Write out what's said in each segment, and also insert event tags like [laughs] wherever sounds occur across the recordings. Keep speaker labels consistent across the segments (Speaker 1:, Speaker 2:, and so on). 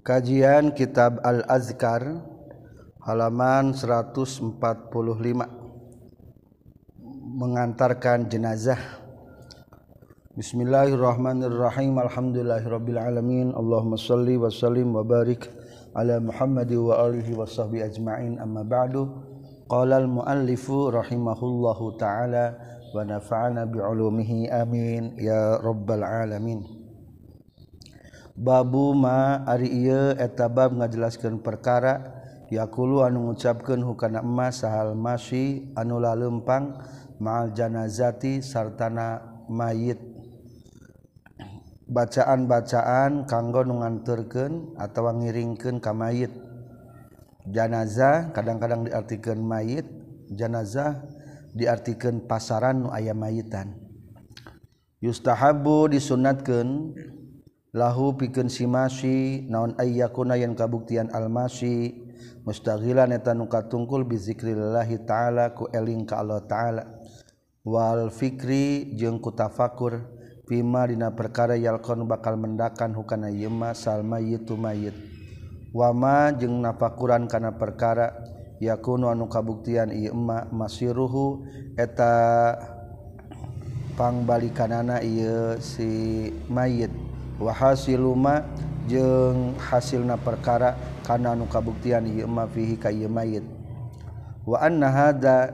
Speaker 1: Kajian Kitab Al-Azkar halaman 145 mengantarkan jenazah. Bismillahirrahmanirrahim. Alhamdulillahirabbil alamin Allahumma shalli wa sallim wa barik ala Muhammad wa alihi wa sahbi ajma'in. Amma ba'du. Qala al muallifu rahimahullahu taala wa nafa'ana bi ulumihi amin. Ya rabbal alamin babu ma ari ieu eta bab ngajelaskeun perkara yakulu anu ngucapkeun hukana emas sahal masyi anu lalempang ma'al janazati sartana mayit. Bacaan-bacaan kanggo nu nganturkeun atawa ngiringkeun ka mayit. Janazah kadang-kadang diartikeun mayit janazah diartikeun pasaran nu aya mayitan. Yustahabu disunatkeun lahu pikun simasi naon ayyakuna yang kabuktian almasi mustahilan eta nu katungkul bi bizikrillahi ta'ala ku eling ka Allah ta'ala. Wal fikri jeung ku tafakur pima dina perkara yalkon bakal mendakan hukana yema salma yitu mayit wama jeung nafakuran kana perkara yakunu anu kabuktian ieu emma masiruhu eta pangbalikanana ieu si mayit wahasiluma jeung hasilna perkara kana nu kabuktian ieu ma fihi ka ieu mayit wa anna hada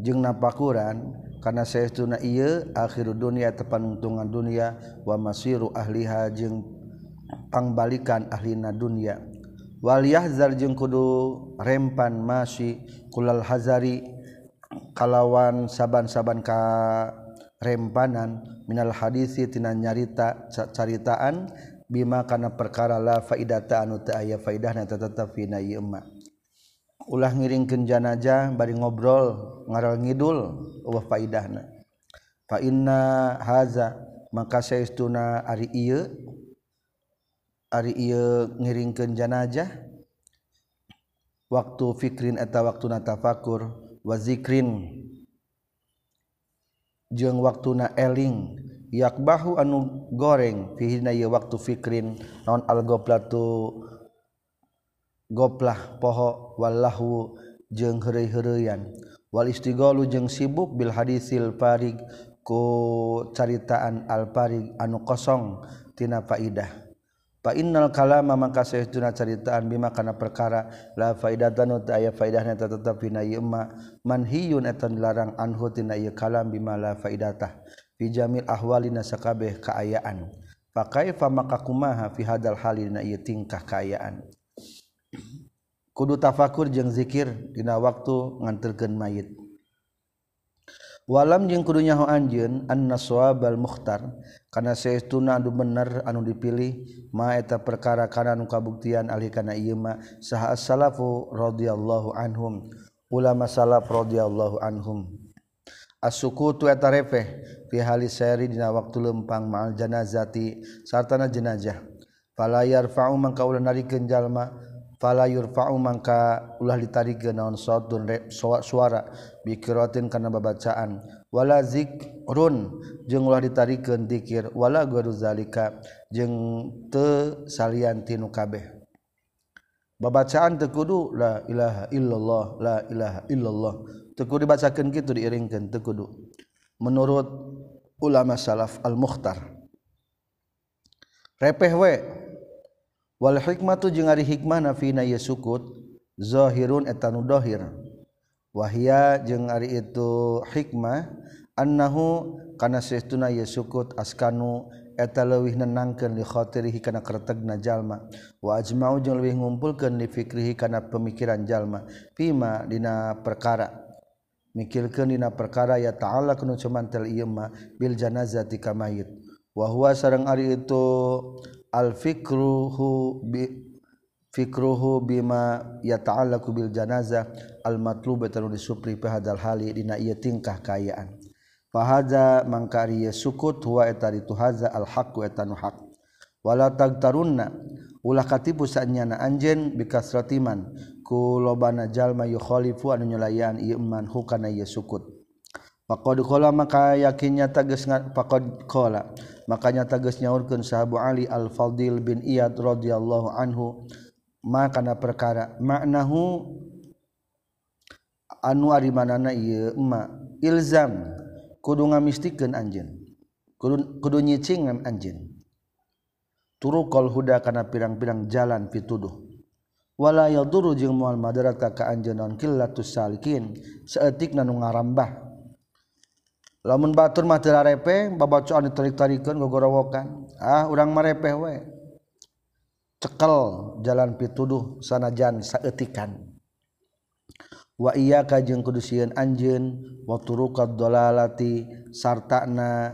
Speaker 1: jeung napakuran kana saestuna ieu akhir dunia tepanuntungan dunia wa masiru ahliha jeung pangbalikan ahlina dunia. Wal yahzar jeung kudu rempan masih kulal hazari kalawan saban-saban ka rempanan minal hadisi tina nyarita caritaan bima kana perkara la faidata anu teu aya faidahna tetep fina ieu emma ulah ngiringkeun janajah bari ngobrol ngaral ngidul eueuh faidahna. Fa inna haza maka saestuna ari ieu ari ieu ngiringkeun janajah waktu fikrin eta waktu tafakur wa zikrin. jeung waktuna eling yakbahu anu goreng fihina ye waktu fikrin non al goplah poho wallahu jeung heureuy-heureyan wal istigholu jeung sibuk bil hadisil farig ku caritaan al parig anu kosong tina faidah. Fa innal kalama maka saestuna caritaan bima kana perkara la faidatan ta aya faidahna tetep pina ieu ma. Manhiyun eta dilarang anhu tina ieu kalam bima la faidatah fi jamil ahwalina sakabeh kaayaan. Fa kaifa maka kumaha fi hadal halina ieu tingkah kaayaan. Kudu tafakur jeung zikir dina waktu nganterkeun mayit. walam jeung kudunyaho anjeun annaswabal mukhtar. Kana saestuna anu bener anu dipilih ma eta perkara kana nu kabuktian alih kana ieu mah saha as-salafu radhiyallahu anhum. Ulama salaf radhiyallahu anhum. As-sukutu eta refeh fi hali sayri dina waktu lempang ma'al janazati sartana jenazah. Fala yarfa'u mangka ulah narikeun jalma fala yurfa'u mangka ulah ditarigeun naon sautun suara. Bikiratin kana babacaan. Wala zikrun jeung ulah ditarikeun dzikir wala gharu zalika jeung teu salian tinu kabeh. Babacaan teu kudu la ilaha illallah la ilaha illallah. Teu kudu dibacakeun kitu diiringkeun teu kudu. Menurut ulama salaf al mukhtar repeh we. wal hikmatu jeung ari hikmah nafina ye sukut zahirun etanu dohir. wahia jeung ari itu hikmah annahu kana saestuna ye sukut askanu eta leuwih nenangkeun li khatirihi kana kretegna jalma. Wa ajma'u jeung leuwih ngumpulkeun li fikrihi kana pemikiran jalma. Pima dina perkara. Mikirkeun dina perkara ya ta'ala kanu cuman tel ieu mah bil janazati ka mayit. Wa huwa sareng ari itu al-fikruhu bi fikruhu bima yata'allaqu bil janazah al-matlub tanu disupri fi hadzal hali dina ieu tingkah kaayaan fa hadza mangkari sukut huwa eta itu hadza al-haq wa tanu haq. Wala tagtarunna ulah katipu sanyana anjeun bikasratiman ku lobana jalma yukhalifu anu nyulayan ieu man hukana ieu sukut. Faqad qala maka yakinnya tegas faqad qala makanya tages nyaurkeun sahabu Ali Al-Fadil bin Iyad radhiyallahu anhu makana perkara maknahu anu ari manana ieu ma ilzam kudu ngamistikeun anjeun kudu kudu nyicingan anjeun. Turukol huda kana pirang-pirang jalan pituduh. Wala yaduru jeung moal madarat ka ka anjeun non qillatus salikin saeutik nanu ngarambah. lamun batur mah teu arepe babacaan ditarik-tarikeun gogorowokan. Ah urang marepeh we. Cekel jalan pituduh sanajan saeutikan. Wa iyyaka jeung kudu sieun anjeun wa turuqad dalalati sartana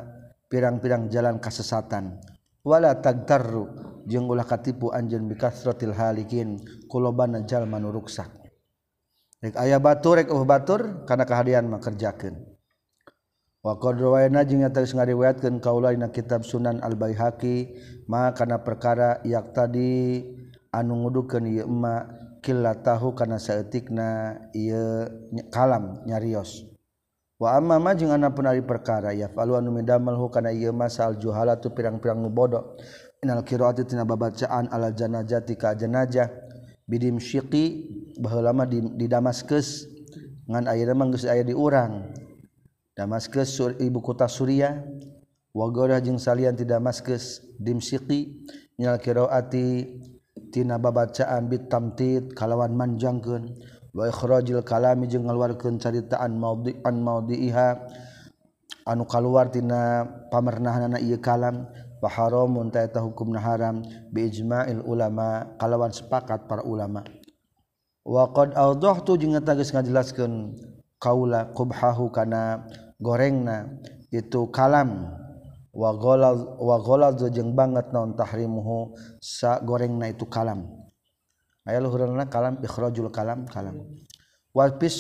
Speaker 1: pirang-pirang jalan kasesatan. Wala tagtarru jeung ulah katipu anjeun bikasratil halikin kulobana jalma nu ruksak rek aya batur rek uh batur kana kahadian mah kerjakeun. ngariwayatkan kaula kitab Sunan Al-baihaqi maka perkara yak tadi anu ngudukeun ieu killa tahu karena seetikna ia kalam nyarios. Wa amma ma jeung ana pun perkara ya falu anu midamel hu kana ieu mah sal juhala tu pirang-pirang nu bodoh inal qiraati tina babacaan ala janajati ka janajah bidim syiqi baheula mah di Damaskus ngan ayeuna mah geus aya di urang Damaskus sur ibu kota Suria wagorah jeung salian ti Damaskus dimsiki nyal qiraati tina babacaan bit tamtid kalawan manjangkeun. Wa ikhrajil kalami jeung ngaluarkeun caritaan maudhi'an maudhi'iha anu kaluar tina pamernahanna ieu kalam. Wa haramun ta eta hukumna haram bi ijma'il ulama kalawan sepakat para ulama. Wa qad awdahtu jeung tegas ngajelaskeun kaula qubhahu kana gorengna itu kalam. Wa wang banget nontahrimuhu sa goreng itu kalam. Aya luhurna kalam ikhrajul kalam kalam. Walpis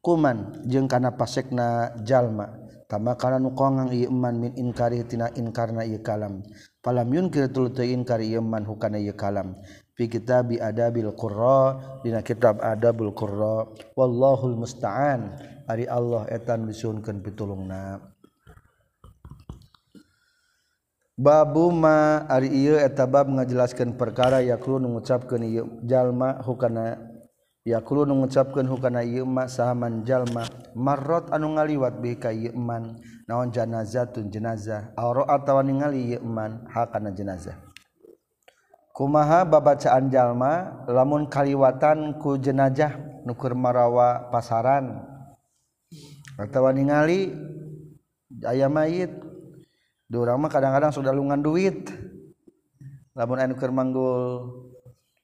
Speaker 1: kuman jeung kana pasekna jalma. Tama kana nu kongang ieu iman min inkari tina inkarna ieu kalam. Palam yunkir tul teu inkari ieu iman hukana ieu kalam. fi kitabi adabil qurra dina kitab adabul qurra. Wallahul musta'an. Ari Allah etan disuunkeun pitulungna. Babu ma ari ieu eta bab ngajelaskeun perkara yakulu ngucapkeun ieu jalma hukana yakulu ngucapkeun hukana ieu ma sahaman jalma. Marrat anu ngaliwat bi ka ieu man. Naon janazatun jenazah? Aw atawa ningali ieu man. Hakana jenazah? kumaha babacaan jalma lamun kaliwatan ku jenajah nukur marawa pasaran. Atau ningali aya mayit. Durang mah kadang-kadang sudah lungan duit. Lamun anu keur manggul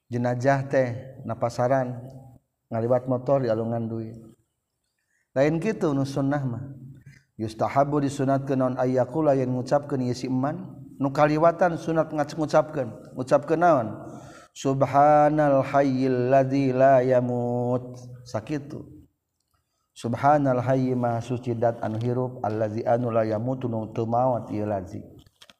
Speaker 1: jenajah teh na pasaran ngaliwat motor di alungan duit. Lain gitu nu sunnah mah. Yustahabu disunatkeun non ayyakula yang ngucapkeun ieu si eman. nukaliwatan sunat ngucapkan ngucapkan naon? Subhanal hayyil ladzi la yamut. Sakitu subhanal hayyi ma suci dat anu hirup. Allazi anu la yamutu nu teu maot ieu ladzi.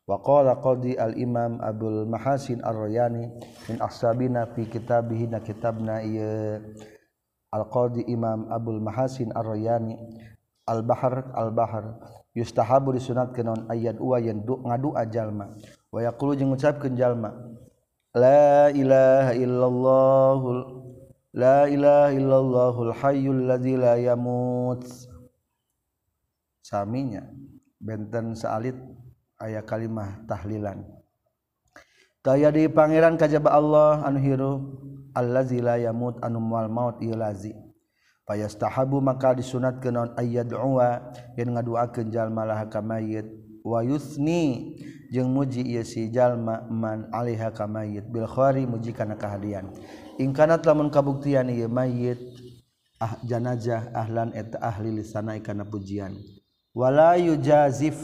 Speaker 1: Wa qala qadi al imam abul mahasin ar-rayani min ashabina fi kitabihi na kitabna ieu. Al qadi imam abul mahasin ar-rayani al bahr al bahr. yustahabu disunatkeun ke non ayat uwa yang ngadu ajalma wa yaqulu jeung ngucapkeun jalma la ilaha illallah la ilaha illallahul hayyul ladzi la yamut. Saminya benten saalit aya kalimah tahlilan. Kaya di pangeran kajaba Allah anu hirup allazi la yamut anu mual maut ieu lazi. payastahabu maka disunat ke non ayat doa yang ngaduakan jalma laha kamayit wayusni jeung muji ieu si jalma man alaiha kamayit bil khari muji kana kahadian. Ingkanat lamun kabuktian ieu mayit ah janajah ahlan eta ahli lisana kana pujian. Wala yujazif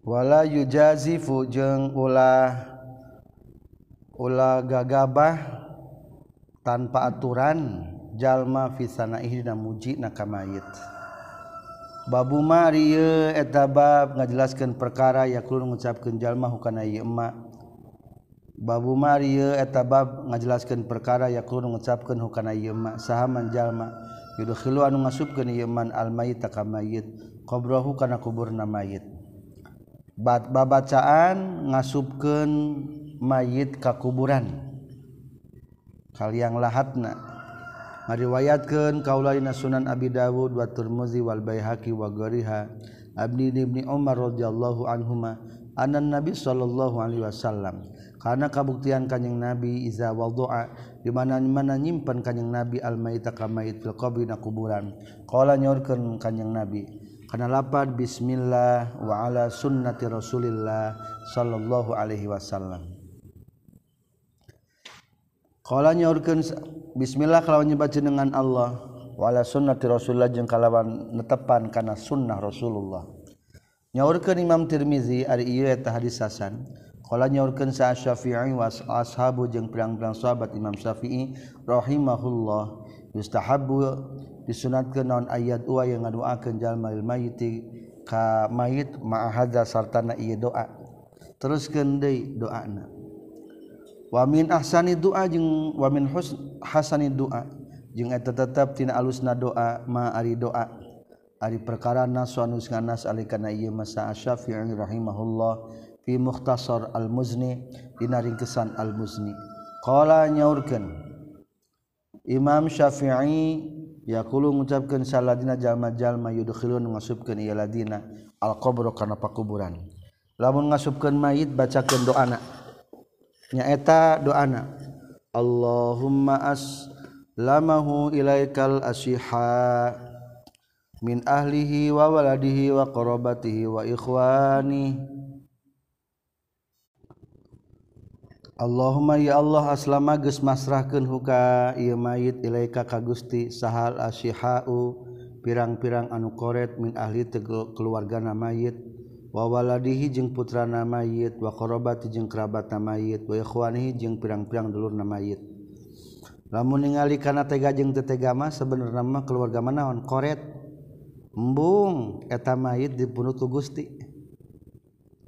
Speaker 1: wala yujazifu jeung ulah ulah gagabah tanpa aturan jalma visanaihna muji nakamayit Babu Maria etabab ngajelaskan perkara yakul mengucapkan jalma hukana yema Babu Maria etabab ngajelaskan perkara yakul mengucapkan hukana yema sahaman jalma yudkhilu anu ngasupkeun yeman almayit takamayit qabrahu kana kuburna mayit. Bat babacaan ngasupkeun mayit ka kuburan. kalian lahatna. Mariwayatkan kaulaina Sunan Abi Dawud wa Tirmizi wal Baihaqi wa ghariha. Abdi ibni Umar radhiyallahu anhuma anan Nabi sallallahu alaihi wasallam karena kabuktian kanjing Nabi iza wadu'a di mana-mana nyimpan kanjing Nabi al maita ka mait fil qabri na kuburan. Qala nyorkeun kanjing Nabi kana lapad bismillah wa ala sunnati rasulillah sallallahu alaihi wasallam. Kala nyaurkeun bismillah kalawan nyebat jenengan Allah wala sunnati Rasulullah jeung kalawan netepan kana sunnah Rasulullah. Nyaurkeun Imam Tirmizi ari ieu eta hadis hasan. Kala nyaurkeun sa Syafi'i was ashabu jeung pirang-pirang sahabat Imam Syafi'i rahimahullah yustahabbu disunatkeun naon ayat wa yang ngadoakeun jalma mayiti ka mayit ma'ahadza sartana ieu doa. Teruskeun deui doana. wamin ahsani doa jeung wamin Hasani doa. Jeung eta tetep tina alusna doa ma ari doa. Ari perkara nas wa nganas ali kana ieu masa asy-Syafi'i rahimahullah fi mukhtasar al-Muzni dina ringkesan al-Muzni. Qala nyaurkeun Imam Syafi'i yaqulu ngucapkeun saladina jalma-jalma yudkhilun ngasupkeun ieu ladina al-qabr kana pakuburan. Lamun ngasupkeun mayit bacakeun doana. nyaeta doana. Allahumma as lamahu ilaikal asyiha min ahlihi wa waladihi wa qarabatihi wa ikhwani. Allahumma ya Allah aslama geus masrahkeun huka ieu mayit ilaika ka Gusti sahal asyihau pirang-pirang anu koret min ahli teu keluargana mayit. wawaladihi jeung putra wa waqarobati jeung kerabat wa ikhwanihi jeung pirang-pirang dulur namayit lamun ningali kana tega jeung teu tega mah sabenerna mah keluarga manaon koret. Embung eta mayit dipunut ku Gusti.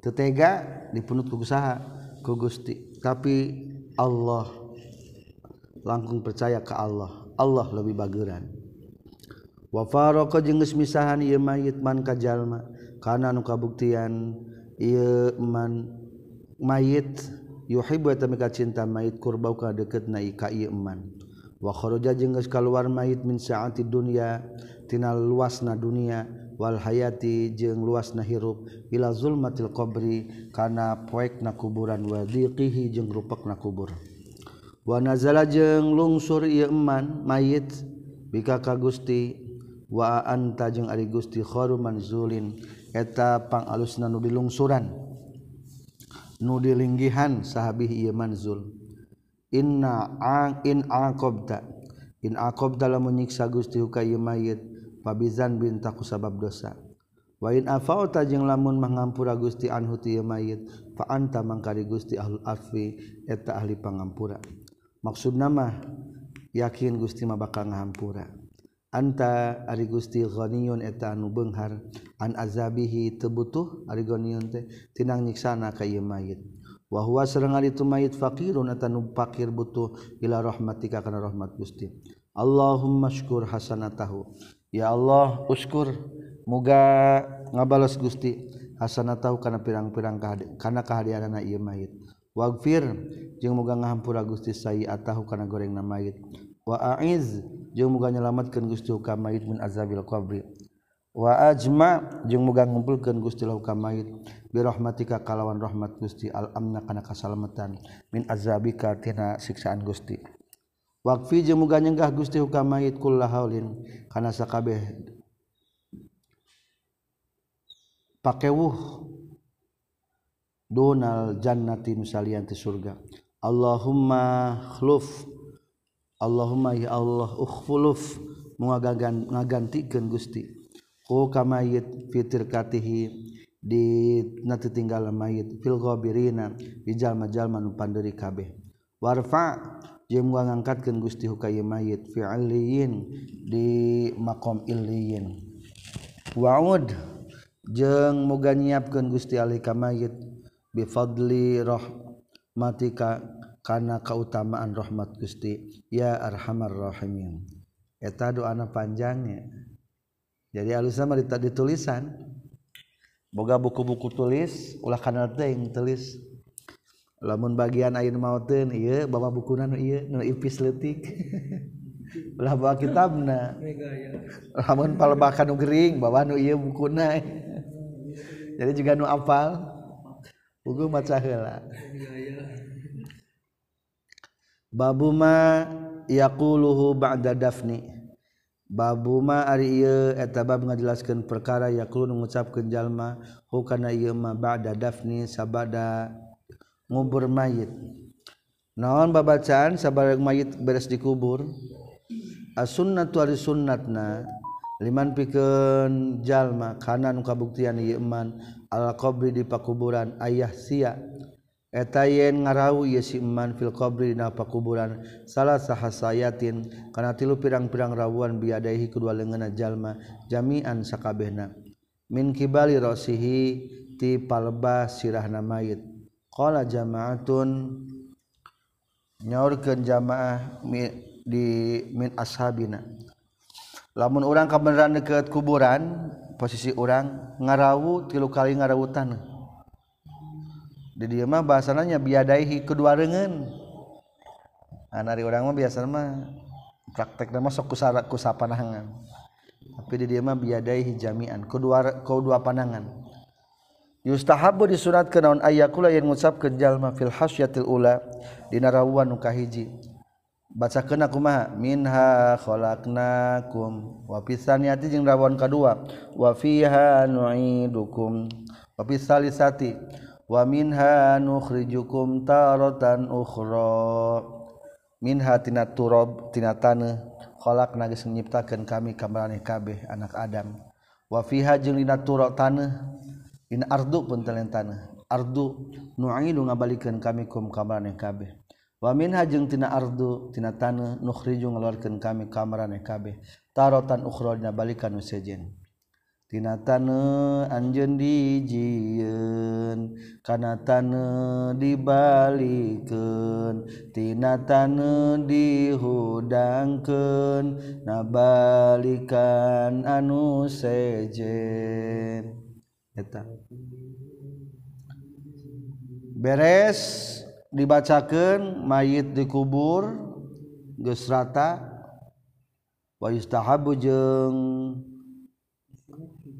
Speaker 1: Teu tega dipunut ku saha ku Gusti. Tapi Allah langkung percaya ke Allah. Allah lebih bageran. Wa faraqa jeung geus misahan ieu mayit man ka jalma. karena nu kabuktian man mayit yuhibu eta mika cinta mayit kurbau ka deket na ika man. Wa kharaja jeung geus kaluar mayit min saati dunya tina luasna dunia wal hayati jeung luasna hirup ila zulmatil qabri kana poekna kuburan wa diqihi jeung rupekna kubur. Wa nazala jeung lungsur ieu iman mayit bika ka Gusti wa anta jeung ari Gusti kharu manzulin. eta etapang alus na nu dilinggihan sahabih ieu Manzul. Inna ang in aqabta in aqabta lamun nyiksa gusti ka ieu mayit pabizan bintaku sabab dosa. Wa in afauta jeung lamun mangampura gusti anhu ti mayit fa anta mangkari gusti ahlul afwi eta ahli pangampura. Maksud nama yakin gusti mah bakal ngahampura. anta ari Gusti ghaniyun eta anu beunghar an azabihi tebutuh ari ghaniyun teh tinang nyiksana ka ieu mayit. Wa huwa sareng ari tu mayit faqirun eta nu fakir butuh ila rahmatika kana rahmat Gusti. Allahumma syukur hasanatahu. Ya Allah uskur. Muga ngabalas Gusti hasanatahu kana pirang-pirang kana kahadiranna ieu mayit. Waghfir jeung muga ngahampura Gusti sayiatahu kana gorengna mayit. Wa aiz jeung muga nyelametkeun Gusti ka mayit min azabil qabri. Wa ajma jeung muga ngumpulkeun Gusti lahu ka mayit bi rahmatika kalawan rahmat Gusti al amna kana kasalamatan min azabika tina siksaan Gusti. Wakfi jemuga nyenggah Gusti hukam mayit kulla haulin kana sakabeh pakewuh donal jannati nusalian ti surga. Allahumma khluf Allahumma ya Allah ukhfuluf muagagan ngagantikan gusti. Ku kamayit fitir katihi di nati tinggal mayit fil ghabirina di jalma jalma nu pandiri kabeh. Warfa jeung ngangkatkeun Gusti hukaya mayit fi aliyin di maqam illiyin. Waud jeung moga nyiapkeun Gusti alika mayit bi fadli rahmatika karena keutamaan rahmat Gusti ya arhamar rahimin. Eta doa panjangnya. Jadi halus sama tadi tulisan boga buku-buku tulis ulah kanal teng tulis. Lamun bagian air mauten iya bawa buku nanu iya nu ipis letik [laughs] ulah bawa kitabna. Lamun palebakan nu gering bawa nu iya buku na [laughs] jadi juga nu apal. Buku maca heula babuma yaquluhu ba'da dafni. Babuma ari ieu eta bab ngajelaskeun perkara yaqulu ngucapkeun jalma hukana ieu ma ba'da dafni sabada ngubur mayit. Naon babacaan sabada mayit beres dikubur as sunnatu ari sunnatna liman pikeun jalma kana nu kabuktian ieu iman al qabri di pakuburan ayah sia. eta yen ngarawu ye si iman fil qabri dina pakuburan salah sahasayatin kana tilu pirang-pirang rawuan biadaihi kedua leungeunna jalma jami'an sakabehna. Min kibali rasihi ti palba sirahna mayit. Qala jama'atun nyaurkeun jamaah di min ashabina. Lamun urang kabeneran deket kuburan posisi urang ngarawu tilu kali ngarawutan di dia mah bahasananya biadaihi kedua rengen anari orang mah biasa mah praktek nama sok kusara kusapanangan tapi di dia mah biadaihi jami'an kedua kedua panangan yustahabu disurat ke naon ayakula yang ngucap ke jalma fil hasyatil ula dina rawuan nu kahiji. Baca kena kumaha minha khalaqnakum wa pisaniyati jeung rawuan kadua wa fiha nu'idukum. Wa pisalisati wa minha nukhrijukum taratan ukhra. Minha tina turab tina tanah khalaq nagis nyiptakeun kami kamaraneh kabeh anak Adam. Wa fiha jeung dina turab tanah in ardu pun talen tanah ardu nu'idu ngabalikeun kami kum kamaraneh kabeh. Wa minha jeung tina ardu tina tanah nukhriju ngaluarkeun kami kamaraneh kabeh. Taratan ukhra dina balikan nu sejen. Tina tane anjeun dijieun kana tane dibalikeun tina tane dihudangkeun nabalikan anu sejen. Eta. Beres dibacakeun mayit dikubur geus rata. Wa yustahabu jeung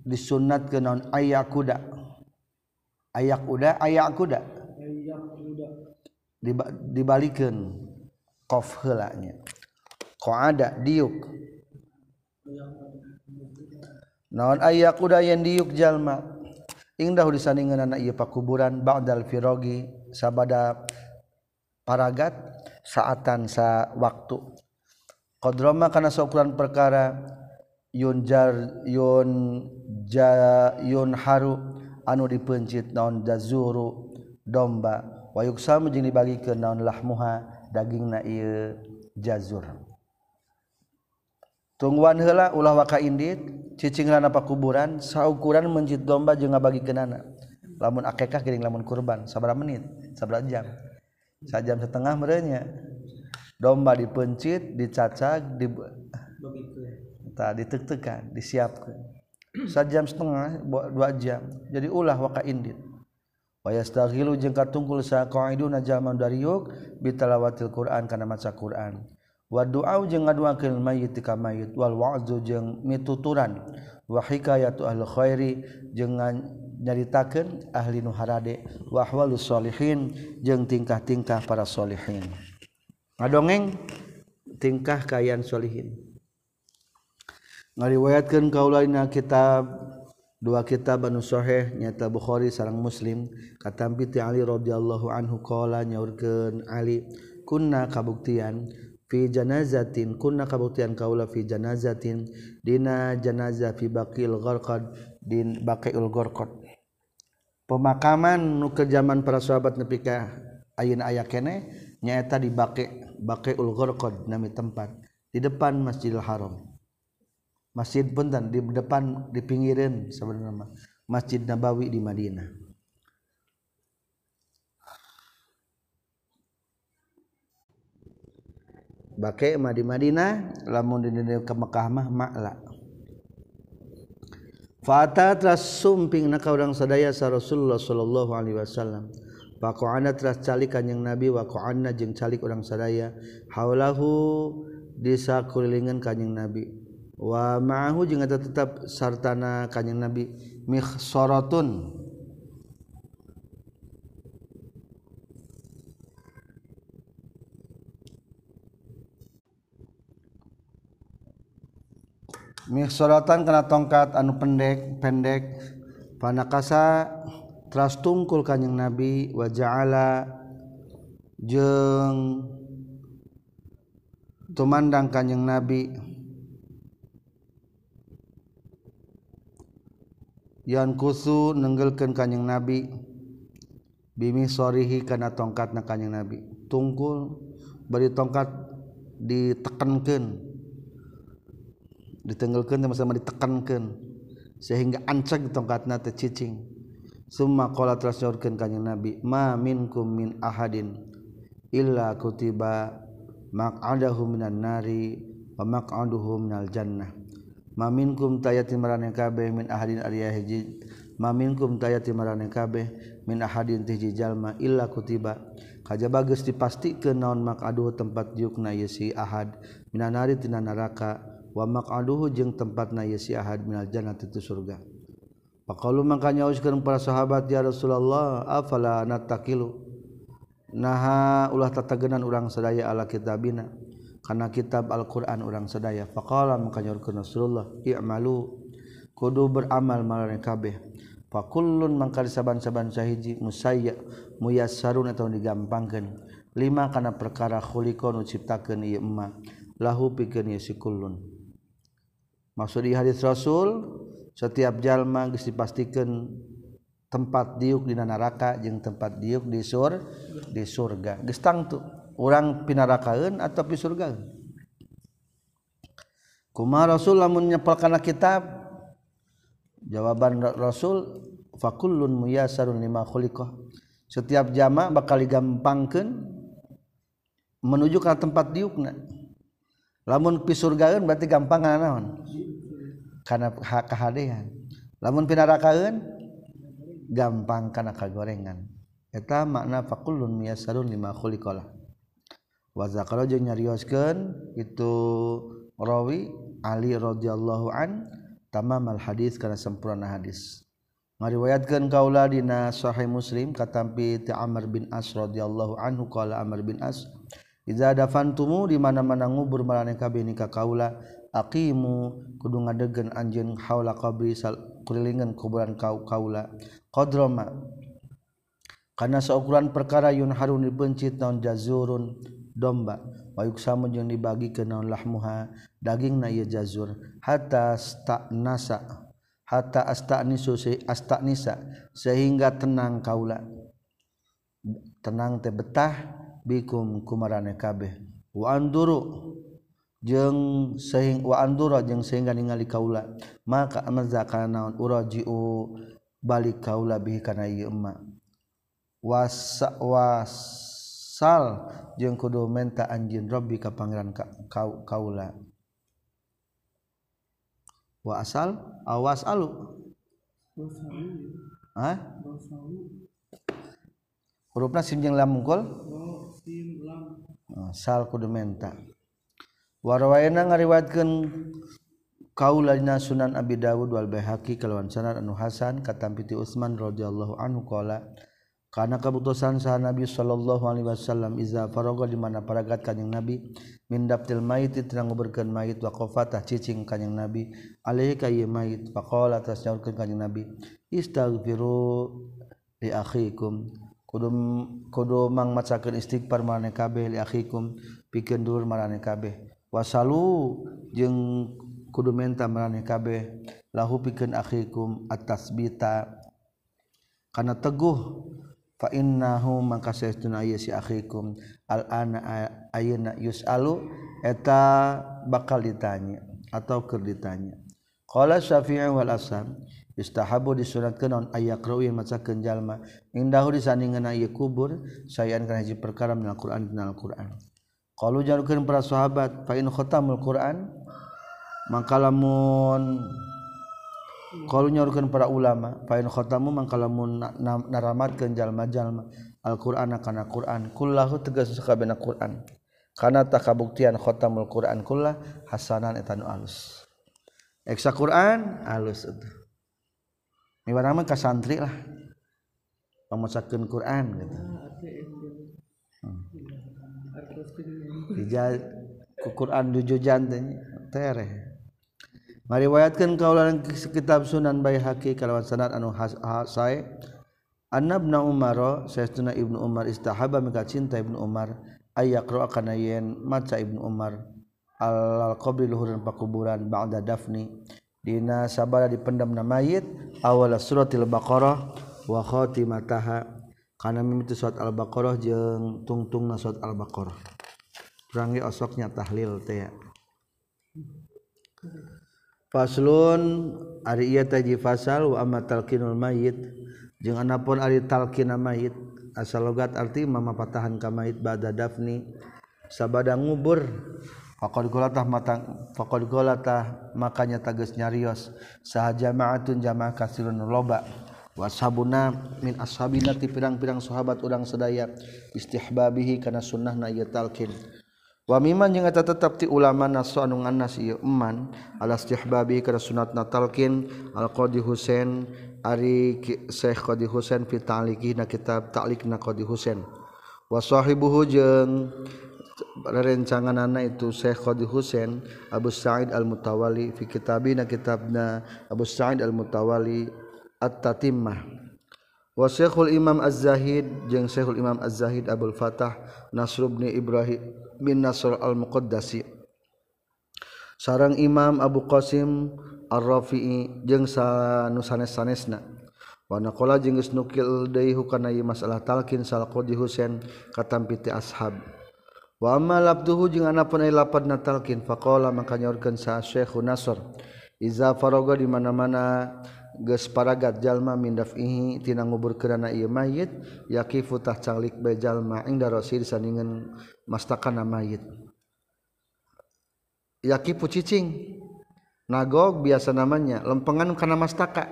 Speaker 1: disunat ke non ayak kuda ayak kuda ayak kuda Diba, dibalikin kof helanya ko ada diuk. Non ayak kuda yang diuk jalma? Indah disandingan anak iya pakuburan ba'dal firogi sabada paragat saatan sa waktu. Kodroma karena seukuran perkara Yunjar Yun ja, Yun Haru anu dipencit naon jazuru domba. Wayuk sam jeung dibagikeun naon lahmuha dagingna ieu jazur. Tungguan heula ulah waka indit cicingna apa kuburan saukuran mencit domba jeung ngabagikeunana lamun akekah geuning lamun kurban sabaraha menit sabaraha jam. Sajam setengah merenya domba dipencit dicacag di tak ditek-tekan disiapkan. Saat jam setengah eh, dua jam. Jadi ulah waka indit. Wayastaghilu jeung katungkul saqaiduna jalman dariuk bitalawatil Qur'an kana maca Qur'an. Wa du'a jeung ngaduakeun mayit ka mayit. Wal wa'zu jeung mituturan. Wa hikayatu ahli khairi jeung nyaritakeun ahli nu harade wa ahwalus solihin jeung tingkah-tingkah para solihin ngadongeng tingkah kayan solihin ngariwayatkan kaulaina kitab dua kitab anu sahih nyata Bukhari sarang Muslim. Katampi ti Ali radhiyallahu anhu qala nyaurkeun Ali kunna kabuktian fi janazatin kunna kabuktian kaula fi janazatin dina janazah fi baqil gharqad din baqil gharqad. Pemakaman nu ke zaman para sahabat nepi ka ayeuna aya kene nyaeta di baqi baqil gharqad nami tempat di depan Masjidil Haram. Masjid punten di depan di pinggiran sebenarnya Masjid Nabawi di Madinah. Bakai mah di Madinah lamun di ke Mekah mah makla. Sumping na orang sadaya sa Rasulullah Shallallahu Alaihi Wasallam. Pak calikan yang nabi wako jeng calik orang sadaya. Halahu disakulingan kanyeng nabi wa ma'ahu jeung eta tetep sartana kanjing Nabi mikhsaratun Mikhsaratan kana tongkat anu pendek pendek panakasa teras tungkul kanjing Nabi wa ja'ala jeung tumandang kanjing Nabi. yon kusu nenggelken kanyeng nabi. Bimi sorihi karena tongkat na kanyeng nabi. Tungkul bari tongkat ditekankan ditenggelkan sama-sama ditekankan sehingga ancak tongkat na tercicing summa qala terus nyorkeun kanjeng nabi ma minkum min ahadin illa kutiba maq'adahu minan nari wa maq'aduhu minal jannah. mamin kum tayati marane kabeh min ahadin ariya hiji. Mamin kum tayati marane kabeh min ahadin tiji jalma illa kutiba. Kaja bagus dipastikeun naon maqaduhu tempat diukna ieu si ahad. Minanari tina neraka wa maqaduhu jeung tempatna ieu si ahad. Minal jannati tu surga. Pakalu makanya nyauskeun para sahabat ya Rasulullah afala natakilu naha ulah tatagenan urang sadaya ala kitabina. karena kitab Alquran orang sedaya faqala mangkanyurkeun Rasulullah i'malu. Kudu beramal marane kabeh. Fakullun mangka saban-saban sahiji musayya muyassarun atau digampangkeun. Lima kana perkara khuliqa nu ciptakeun ieu emma. Lahu pikeun ieu sikullun maksud di hadis Rasul setiap jalma geus dipastikeun tempat diuk di neraka jeung tempat diuk di sur di surga. Geus tangtu. orang pinarakaun atau pisurga kuma rasul lamun nyepelkan kitab? Jawaban rasul fakullun muyasarun lima khulikoh. setiap jama bakal digampangkeun menuju ke tempat diukna. Lamun pisurgaeun berarti gampang kana naon hak kahadean. Lamun pinarakaeun gampang kana kagorengan. Eta makna fakullun muyasarun lima khuliqah waza kalau jeung nyarioskeun itu rawi Ali radhiyallahu an tamam al hadis kana sampurna hadis. Ngariwayatkeun kaula dina sahih Muslim katampi ti Amr bin As radhiyallahu anhu qala Amr bin As Iza dafantumu di mana-mana ngubur marane kabeh nikah kaula aqimu kudu ngadegen anjeun haula qabri sal kulilingan kuburan kau kaula. Qadrama karena seukuran perkara yun harun dibencit non jazurun domba. Wayuksamu jeung dibagi ke naon lahmuha. Daging na ieu jazur. Hatta sta'nasa hatta asta'nisu asta'nisa. Sehingga tenang kaula. Tenang teh betah bikum kumarane kabeh. Wa anduru jeung sehing wa andura jeung sehingga ningali kaula. Maka amadza kana naon urajiu balik kaula bihi kana ieu emma. Was was sal jeung kudu menta anjin Robbi ka Pangeran ka, kaula wa asal awas alu Hah? Hurufna sim jeung lam mungkul? Sal kudu menta. Warwayana ngariwayatkeun kaula dina Sunan Abi Dawud wal Baihaqi kalawan sanad anu hasan katampi ti Utsman radhiyallahu anhu qala karena keputusan sah Nabi Shallallahu Alaihi Wasallam Iza farogo di mana paragat kanyang Nabi mindaptil maiti tenang nguburkan mait wakofatah cicing kanyang Nabi alaihi kaya mait pakol atas nyaurkan kanyang Nabi istagfiru li akhikum. Kudu kudu mang macakeun istighfar marane kabeh li akhikum pikeun dur marane kabeh. Wasalu jeung kudu menta marane kabeh lahu pikeun akhikum atasbita. Kana teguh fa innahum maka saestuna ieu si akhikum. Al ana ayeuna yusalu eta bakal ditanya atau keur ditanya. Qala syafi'i wal asam istahabu disunatkeun naon ayakrawi macakeun jalma? Indahu disandingeunna ieu kubur sayan kana hiji perkara minal Qur'an dina Al-Qur'an qalu jalukeun para sahabat fa in khatamul Qur'an maka lamun kalau nyorkan para ulama pain khotamu mangkalamun naramat kenjallma jalma Alquran karena Quran kullahu tegas sekabena Quran. Karena tak kabuktian khotamul Quran kullah hasanan etanu alus. Eksa Quran alus itu miwara mah kasantri lah. Pamacakeun Quran gitu. Hmm. Hijaz ku Quran dujujan teh tereh. Mariwayatkan kaulan kitab Sunan Baihaqi kalawan sanad anu sae. Annabna Umar saestuna Ibnu Umar istahaba mika cinta Ibnu Umar ayaqra kana yen maca Ibnu Umar al qabri luhuran pakuburan ba'da dafni dina sabara dipendamna mayit awala suratil baqarah wa khatimataha kana mimiti surat al-baqarah jeung tungtungna surat al-baqarah kurangi osoknya tahlil teh. Faslun ari ieu taji fasal wa amma talqinul mayit. Jeung anapun ari talqina mayit asal logat arti mama patahan ka mayit ba'da dafni. Sabada ngubur faqad golatah matang faqad golatah makanya tages nyarios. Saha jama'atun jamaah kasirun loba. Washabuna min ashabina ti pirang-pirang sahabat urang sedaya istihbabihi kana sunnahna ieu talqin Wamiman yang eta tetap ti ulama nasu anu nganas ieu eman alas tihbabi kana sunat natalkin al qadi Husain ari Syekh Qadi Husain fi ta'liqi na kitab ta'liq na Qadi Husain. Wa sahibuhu jeung rerencanganana itu Syekh Qadi Husain Abu Sa'id Al-Mutawali fi kitabina kitabna Abu Sa'id Al-Mutawali At-Tatimmah. Wasekhul Imam Az-Zahid jeung Syekhul Imam Az-Zahid Abdul Fatah Nasr bin Ibrahim bin Nasr Al-Muqaddasi. Sarang Imam Abu Qasim Ar-Rafi'i jeung sanusanes-sanesna. Wa naqala jeung geus nukil deui hukana masalah talqin sal qadi Husain katampi ti ashab. Wa amma labduhu jeung anapun ai lapadna talqin faqala maka nyaurkeun sa Syekhun Nasr. Iza faroga di mana-mana geus paragat jalma min daf'ihi tina ngubur kerana ieu mayit yakifutah calik bae jalma inda rasul saningan mastakana mayit. Yakifu cicing. Nagog biasa namanya lempengan kana mastaka.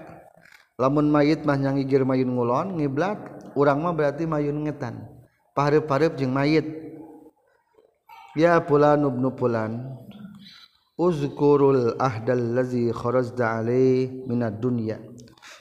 Speaker 1: Lamun mayit mah nyangigir mayun ngulon ngiblat urang mah berarti mayun ngetan. Pahareup-hareup jeung mayit. Ya pulan ibnu pulan. Uzkurul ahdal ladzi kharajta alaihi minad dunya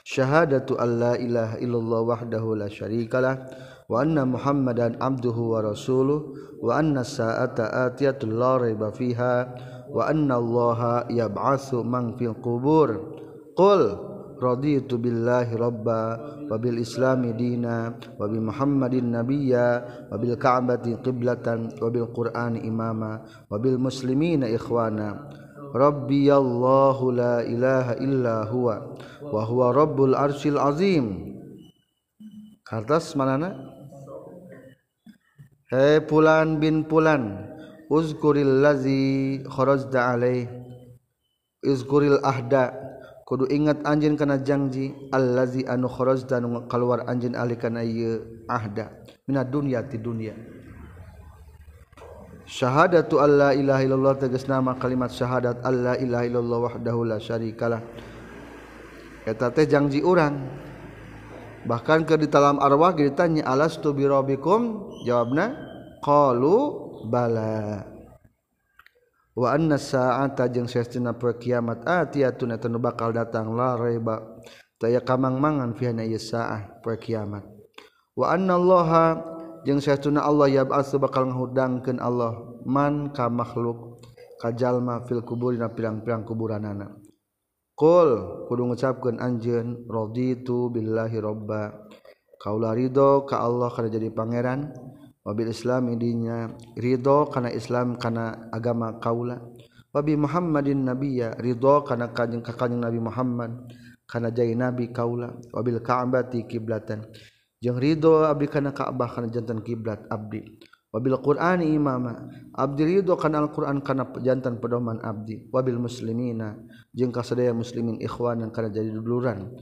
Speaker 1: syahadatu alla ilaha illallah wahdahu la syarikalah wa anna muhammadan abduhu wa rasuluh wa anna sa'ata atiyatul la raiba fiha wa anna allaha yab'atsu man fil qubur qul raditu billahi rabba wa bil islami dina wa bi muhammadin nabiyya wa bil ka'bati qiblatan wa bil qur'ani imama wa bil muslimina ikhwana rabbi allahu la ilaha illa huwa wa huwa rabbul arsyil azim kartas manana Hai pulan bin pulan uzkuril lazi kharajta alai izkuril ahda kudu ingat anjin kana janji allazi anu kharaj dan keluar anjin ali kana ieu ahda minad dunya ti dunya. Syahadatu alla ilaha illallah tegas nama kalimat syahadat alla ilaha illallah wahdahu la syarikalah. Eta teh janji urang. Bahkan ke di dalam arwah ditanya alastu bi rabbikum? Jawabna qalu bala. wa anna sa'ata jeung sestina poe kiamat atiyatun eta nu bakal datang la raiba. Taya kamang-mangan fiha na ieu saah poe kiamat. Wa anna allaha jeung sestina Allah yab'atsu bakal ngahudangkeun Allah man ka makhluk kajalma fil kubur dina pirang-pirang kuburanana. Qul kudu ngucapkeun anjeun raditu billahi robba kaula ridho ka Allah kana jadi pangeran. wabil Islam idinya ridho karena Islam karena agama kaula. Wabi Muhammadin nabiya ridho karena kajeng kakanyang Nabi Muhammad karena jai nabi kaula. Wabil Ka'bati kiblatan. Jeung ridho abdi kana Ka'bah kana jantan kiblat abdi. Wabil Qur'ani imama abdi ridho kana Al-Qur'an kana jantan pedoman abdi. Wabil muslimina jeung kasadaya muslimin ikhwanan kana jadi duluran.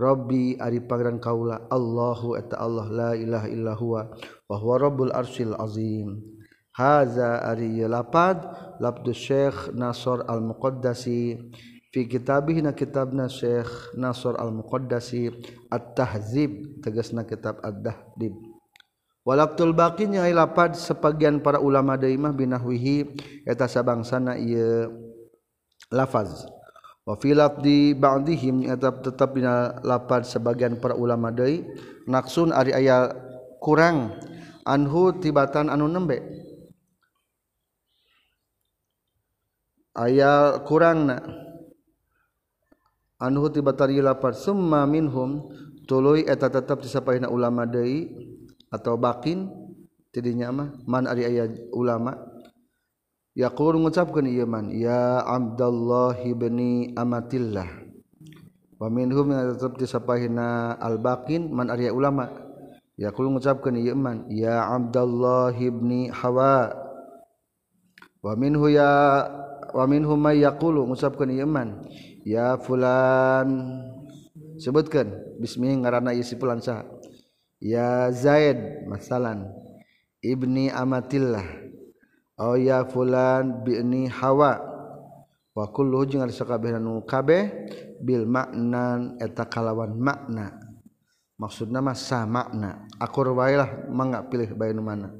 Speaker 1: Robbi Ari pangeran kaula Allahu eta Allah la ilaha illa huwa wa huwa rabbul arsyil azim. Haza ari lapad labdu syekh Nasr al Muqaddasi fi kitabih na kitabna syekh Nasr al Muqaddasi at-tahzib tegasna kitab ad-dahdib Walaktul baqinya ai lapad sebagian para ulama deui mah binahwihi eta sabangsana ieu lafaz. wa filaf di ba'dihim tetap tetap dina lapad sebagian para ulama deui naksun ari aya kurang anhu tibatan anu nembe. Aya kurangna. Anhu tibatan lapad summa minhum tuluy eta tetap disapaina ulama deui atau bakin tidinya mah man ari aya ulama. Yaqul ngucapkeun ieu man ya Abdullah ibni Amatillah. Wa minhum tetap disapaina al bakin man ari ulama. Yaqul ngucapkeun ieu man ya Abdullah ibni Hawa. Wa minhu ya wa minhum may yaqulu ngucapkeun ieu man ya fulan. Sebutkan bismillah ngarana isi fulan sah ya Zaid masalan. Ibni amatillah Oh ya fulan bini hawa. Wa kulluhu jeung ari sakabehna nu kabeh bil maknan eta kalawan makna. Maksudna mah sa makna. Akur wae lah mangga pilih bae nu mana.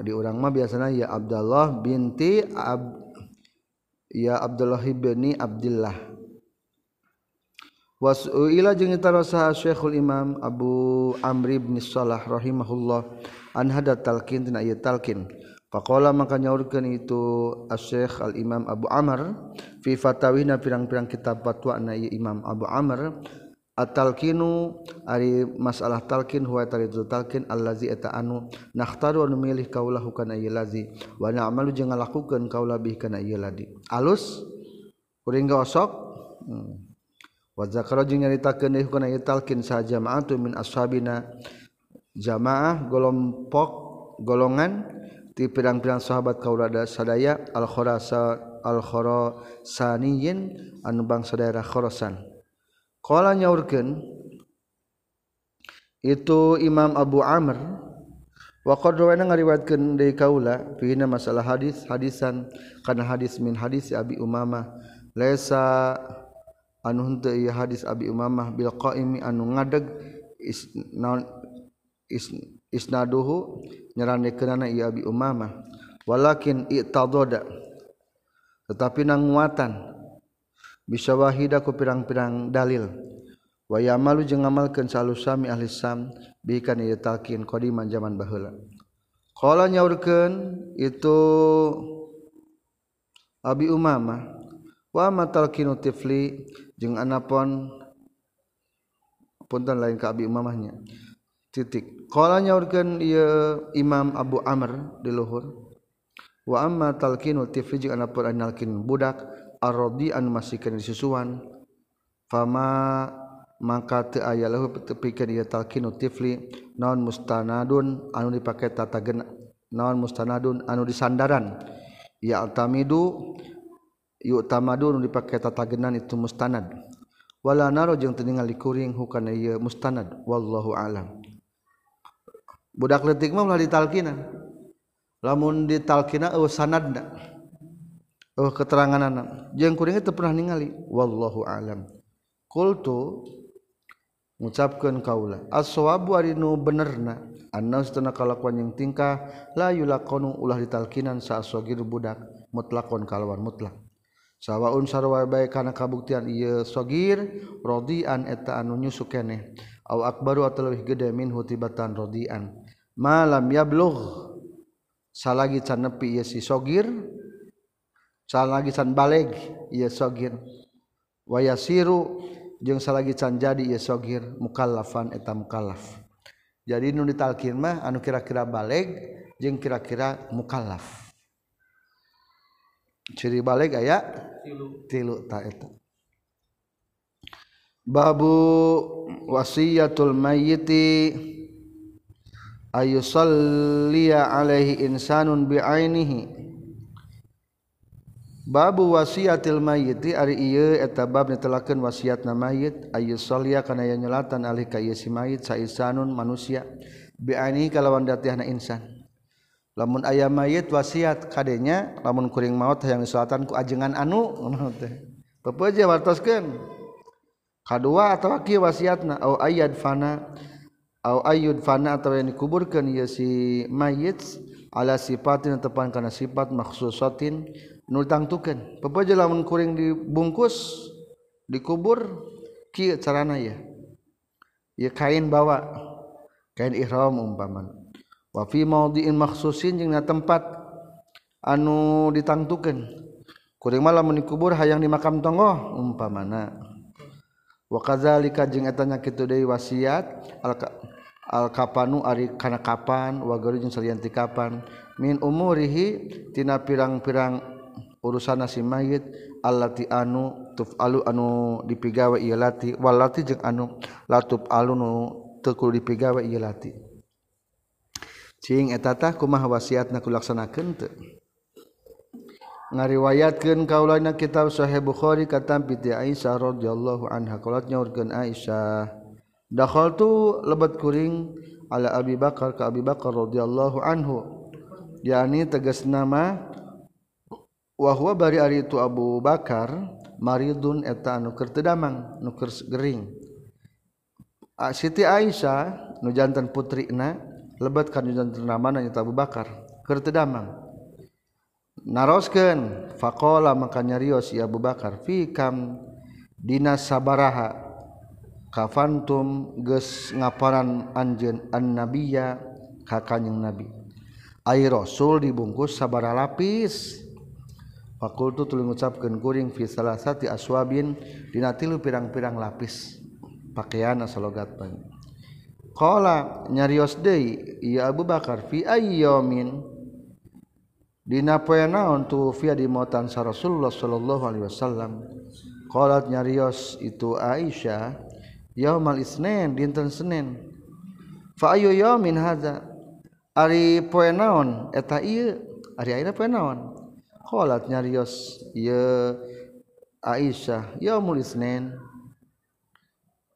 Speaker 1: Di urang mah biasana ya Abdullah binti Ab ya Abdullah bin Abdullah wasuila jeung tarasa Syekhul Imam Abu Amr bin Salah rahimahullah. anhada talqin tina ieu talqin faqala maka nyaurkeun itu asy-syekh al-imam Abu Amr fi fatawina pirang-pirang kitab fatwa na ieu imam Abu Amr at-talqinu ari masalah talqin huwa taridu talqin allazi eta anu nakhtaru anu milih kaulah kana ieu lazi wa na'malu jeung ngalakukeun kaula bih kana ieu ladi alus kuring osok hmm. wa zakara jeung nyaritakeun ieu kana ieu talqin sa jama'atu min ashabina jamaah golompok golongan di pirang-pirang sahabat kaulada sadaya al-khurasa al-khurasaniyin anu bangsa daerah khurasan. Qala nyaurkeun itu Imam Abu Amr wa qad rawana ngariwayatkeun deui kaula pina masalah hadis hadisan kana hadis min hadis Abi Umamah. Laisa anu henteu hadis Abi Umamah bil qaimi anu ngadeg is, non, is, isnaduhu nyerandekeunana ieu Abi Umamah. Walakin i'tadada tetapi nanguatan. Bisa wahida ku pirang-pirang dalil. Wa yamalu jeung ngamalkeun salusami ahli sam bi kana yatalkin qadiman zaman baheula. Qala nyaurkeun itu Abi Umamah wa matalkinu tifli? Jeung anapon punten lain ka Abi Umamahnya. Titik. Kala nyaurkeun ieu Imam Abu Amr di luhur. Wa amma talqinu tifli jeung ana pun nalkin budak arrodi anu masikeun disusuan. Fama mangka teu aya lahu tepikeun ieu talqinu tifli naon mustanadun anu dipake tatagen naon mustanadun anu disandaran. Ya altamidu yuk tamadu anu dipake tatagenan itu mustanad. Wala naro jeung teu ningali kuring hukana ieu mustanad wallahu alam. budak letik mah ulah ditalkinan lamun ditalkina eueuh sanadna eueuh keteranganna jeung kuring teu pernah ningali wallahu alam. Qultu ngucapkeun kaula aswabu ari nu benerna anna setuna kalakuan yang tingkah la yulaqanu ulah ditalkinan saasogir budak mutlakon kalawan mutlak. Sawaun sarwa bae kana kabuktian ieu sogir rodian eta anu nyusukeneh aw akbaru atau lebih gede min hutibatan rodian. Malam yablugh. Salagi can nepi ieu si sogir. Salagi can baleg ieu sogir. Wayasiru jeung salagi can jadi ieu sogir. Mukallafan eta mukallaf. Jadi nu ditalkin mah anu kira-kira baleg jeung kira-kira mukallaf. Ciri baleg aya? Tilu. Tilu ta eta. babu wasiyatul mayyiti ayusalliya alaihi insanun bi'ainihi. Babu wasiatil mayyiti ari ieu eta bab netelakeun wasiatna mayit ayu ayusalliya kana yen nyelatan alih ka ieu si mayit saisanun manusia bi bi'ainihi kalawan datihna insan. Lamun aya mayit wasiat kadenya lamun kuring maut hayang disolatan ku ajengan anu [laughs] teu peuje wartoskeun. kadua atau aki wasiatna au ayad fana au ayud fana atau yang dikuburkan ya si mayit ala sifatin tepan karena sifat maksusatin nultangtukeun pepeja lamun kuring dibungkus dikubur kieu carana ya ya kain bawa kain ihram umpaman wa fi maudhi'in makhsusin jeung tempat anu ditangtukeun kuring malam dikubur hayang di makam tonggo umpamana. wakazalika jeung eta nya kitu deui wasiat al al kapanu ari kana kapan wa garu jeung salianti kapan. Min umurihi tina pirang-pirang urusan si mayit allati anu tufalu anu dipigawe ieu lati. Walati jeung anu latuf alu nu teu kudu dipigawe ieu lati. Cing eta tah kumaha wasiatna kulaksanakeun teu. ngariwayatkan kaulana kitab Sahih Bukhari kata piti Aisyah rodallahu anha. Qalat nyaurkeun Aisyah. Tuh lebat kuring ala Abi Bakar ke Abi Bakar rodallahu anhu. Yakni tegas nama wa bari ari itu Abu Bakar maridun eta anu keur teu gering. Siti Aisyah nujantan putri na lebat ka nu jantan namana Abu Bakar keur teu damang narosken fakola makanya Rios ya Abu Bakar fikam dina sabaraha? Kafantum ges ngaparan anjen an nabiya kakanyeng nabi? Air rasul dibungkus sabara lapis. Fakultu tuluy ngucapkeun kuring fi salasati aswabin dina tilu pirang-pirang lapis. Pakaian salogat pan qala nyarios deui ieu Abu Bakar fi ayyamin Dina poe naon tuwfiya di mautan sa Rasulullah sallallahu alaihi wasallam. Qalat nyarios itu Aisyah yaumal isnin dinten Senin. Fa ayu yaumin hadza? Ari poe naon eta ieu? Ari ayeuna poe naon? Qalat nyarios ieu Aisyah yaumul isnin.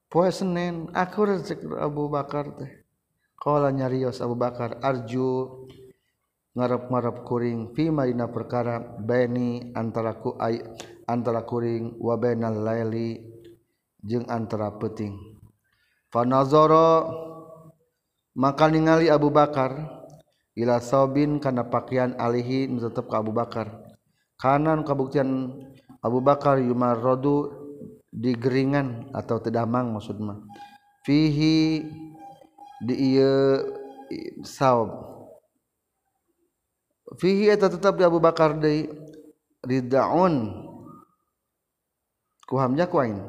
Speaker 1: Poe Senin aku rezeki Abu Bakar teh. Qala nyarios Abu Bakar arju ngarap-marap kuring Fimadina perkara Beni antaraku antara kuring wabenal Laili jeung antara peting Fanazoro maka ningali Abu Bakar ila saubin karena pakaian alihi tetap ke Abu Bakar. Kanan kabuktian Abu Bakar Yumar Rodu digeringan atau tedamang maksudmah fihi di saub fihi eta tetap di Abu Bakar deui ridaun. Kuhamnya kuain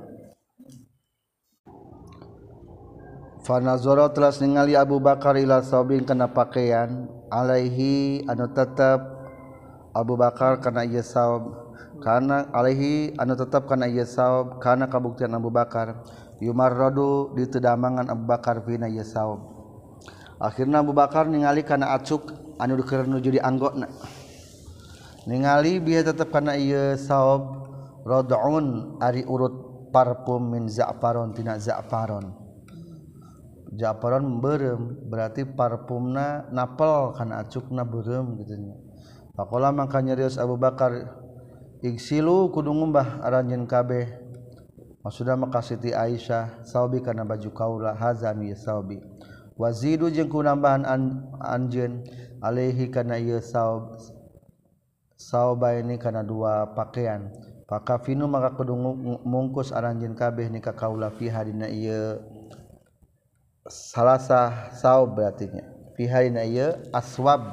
Speaker 1: Fanazoro telah ningali Abu Bakar ila sobing kena pakaian alaihi anu tetap Abu Bakar karena ia saub karena alaihi anu tetap karena ia saub karena kabuktian Abu Bakar. Yumar Rodu di tedamangan Abu Bakar fina ia saub. Akhirnya Abu Bakar ningali karena acuk anu nuju di anggona ningali bi tetap karena ia saob rodaun ari urut parfum min za'faron tina za'faron. Za'faron berem berarti parfumna napel kana acukna berem gitu pakola maka nyerius Abu Bakar igsilu kudu ngumbah aranjen kabeh. Maksudna makasiti Aisyah saubi kana baju kaula hazami saubi wazidu jeung kunambahan an anjeun alaihi kana ieu saub saubaini kana dua pakaian pakafinu maka kudu mungkus aranjeun kabeh ni ka kaula fiha dina ieu salasa saub berarti nya. Fiha dina ieu aswab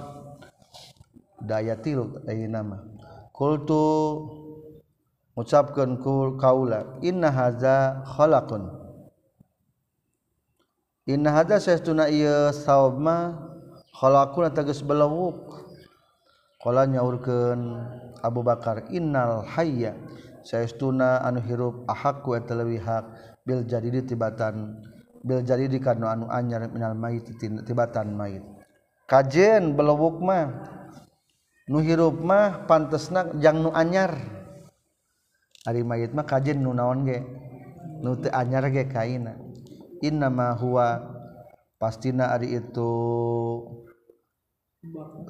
Speaker 1: dayatil ieu nama qultu ngucapkeun ku kaula inna haza khalaqun. qala nyaurkeun Abu Bakar Innal Hayya sayauna anu hirup ahakku hak Bil jadi tibatan Bil jadi kana anu anyar minal mayit tibatan mayit. Kajen belewuk mah nu hirup mah pantesna jang nu anyar. Hari mayit mah kajen nu naon ge? Nu teu anyar ge kaina innamahua pastina ari itu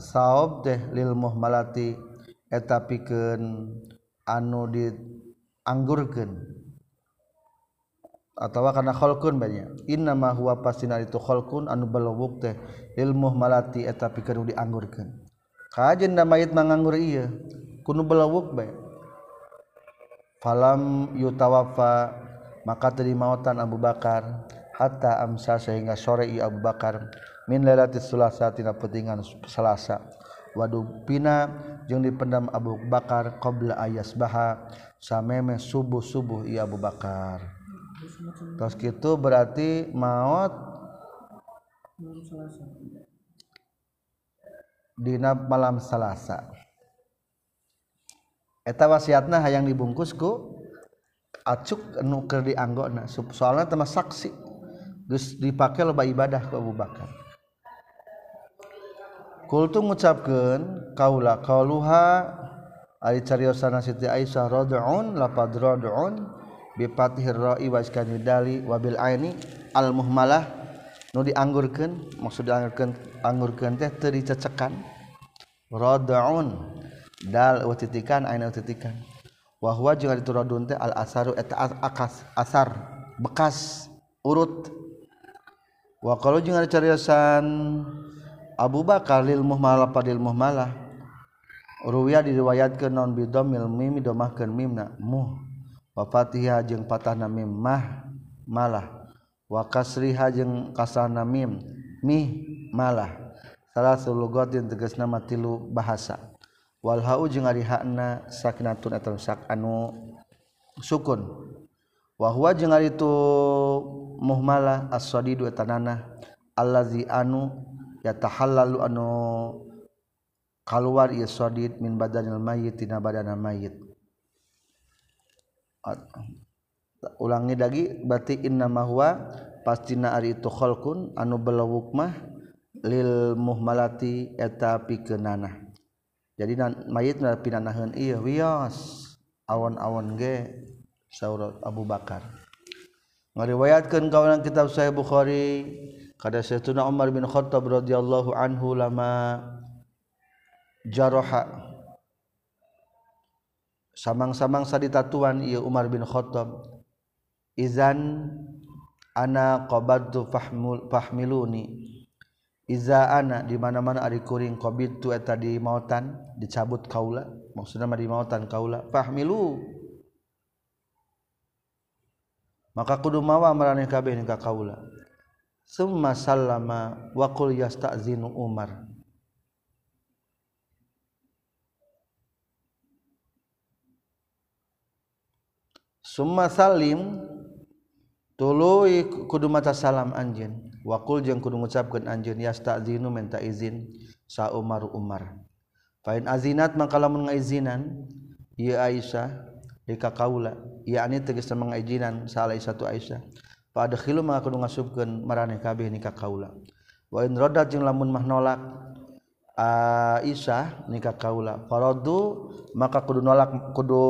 Speaker 1: saob deh lil muhmalati eta pikeun anu dianggurkeun. Atau karena kholkun banyak innamahua huwa pastina itu kholkun anu balawuk teh lil muhmalati eta pikeun dianggurkeun. Kajen da mayit manganggur ieu kunu balawuk bae. Falam yutawafa maka tadi mautan Abu Bakar. hatta amsa sehingga sore ia Abu Bakar min lailatis sulasa tina petingan Selasa. Wadu pina jeung dipendam Abu Bakar qabla ayas baha sameme subuh-subuh ia Abu Bakar. Terus gitu berarti maut dina malam Selasa. Eta wasiatna hayang dibungkusku acuk nu keur dianggona soalnya teh saksi. geus dipake loba ibadah ku Abu Bakar. Kultu ngucapkeun kaula qauluha ari cariosana Siti Aisyah radhun lapad radhun bi fathir ra'i wa iskani dali wa bil aini al muhmalah nu dianggurkeun maksud dianggurkeun anggurkeun teh teu dicecekan radhun dal wa titikan aina titikan. Wa huwa jeung ari radun teh al asaru eta akas asar bekas urut. wa kalau jeung ada cariosan Abu Bakar lil muhmalah padil muhmalah ruwiya diriwayatkeun non bidomil mim domahkeun mimna muh. Wa fatiha jeung patahna mim mah malah. Wa kasriha jeung kasahna mim mih malah. Salah sulugotin tegas nama tilu bahasa. Walhau jeung ari hakna sakinatun atau sak anu sukun. wahwa jeung ari itu muhmala as-sadidu tanana allazi anu yatahallalu anu kaluar ieu sadid min badanil mayyit tina badana mayyit. Ulangi lagi berarti inna mahwa pastina ari itu khalqun anu belawuk mah lil muhmalati eta pikeunana jadi mayit na pinanaheun ieu wios awon-awon ge. Saur Abu Bakar. Ngariwayatkeun kawanan kitab Sahih Bukhari kada Sayyidina Umar bin Khattab radhiyallahu anhu lama jaraha samang-samang saditatuan ieu Umar bin Khattab. Izan ana qabadtu fahmul fahmiluni. Iza ana di mana-mana ari kuring qabidtu eta di mautan dicabut kaula. Maksudna di mautan kaula. Fahmilu maka kudu mawa marane kabeh ka kaula summa sallama wa qul yastazinu umar. Summa salim tuluy kudu mata salam anjeun. Waqul jeung kudu ngucapkeun anjeun yastazinu minta izin sa Umar Umar. Fa in azinat maka lamun ngaizinan ieu Aisyah ka kaula yakni tegesa mengajinan salah satu Aisyah. Pada khilu maka kudu ngasupkeun maraneh kabeh ni kaula wa in radat jeung lamun mah nolak Aisyah nikah kaula faradu maka kudu nolak kudu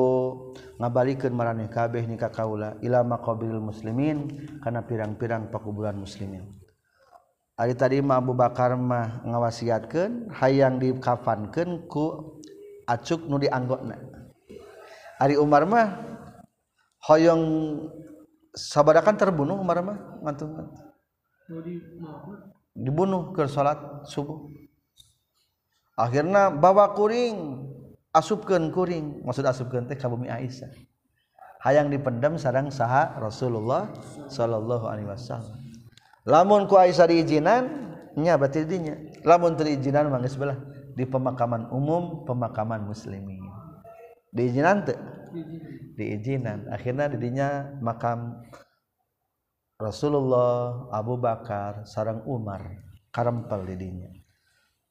Speaker 1: ngabalikeun maraneh kabeh nikah kaula ila maqabil muslimin kana pirang-pirang pakuburan muslimin. Ari tadi mah Abu Bakar mah ngawasiatkeun hayang dikafankeun ku acuk nu dianggokna. Ari Umar mah hoyong sabadakan terbunuh Umar mah ngantung dibunuh ke salat subuh. Akhirnya bawa kuring asupkan kuring. Maksud asupkan teh kabumi Aisyah. Hayang dipendam sarang saha Rasulullah sallallahu alaihi wasallam. Lamun ku Aisyah diizinan nya berarti dinya. Lamun terizinan mangga belah di pemakaman umum pemakaman muslimin. Diizinan teu diizinan akhirnya didinya makam Rasulullah Abu Bakar sarang Umar. Karempel didinya.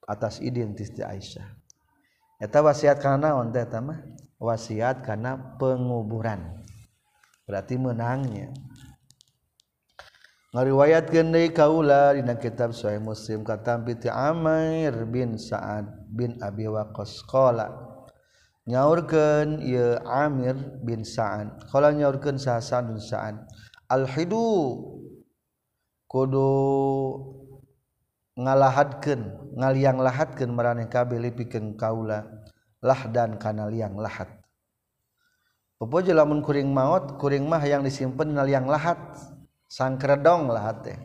Speaker 1: Atas identis di Aisyah. Eta wasiat karena naon teh mah? Wasiat karena penguburan. Berarti menangnya. Ngariwayat deui kaula dina kitab Sahih Muslim katampi ti Amair bin Sa'ad bin Abi Waqqas. Qala nyaurkeun ieu Amir bin Sa'an. Qala nyaurkeun sa Sa'ad bin Sa'an al hidu kudu ngalahadkeun ngaliang lahadkeun maraneh kabeh lipikeun kaula lahdan kana liang lahat. Pepojo lamun kuring maot kuring mah yang disimpen naliang lahat sangkredong lahat teh.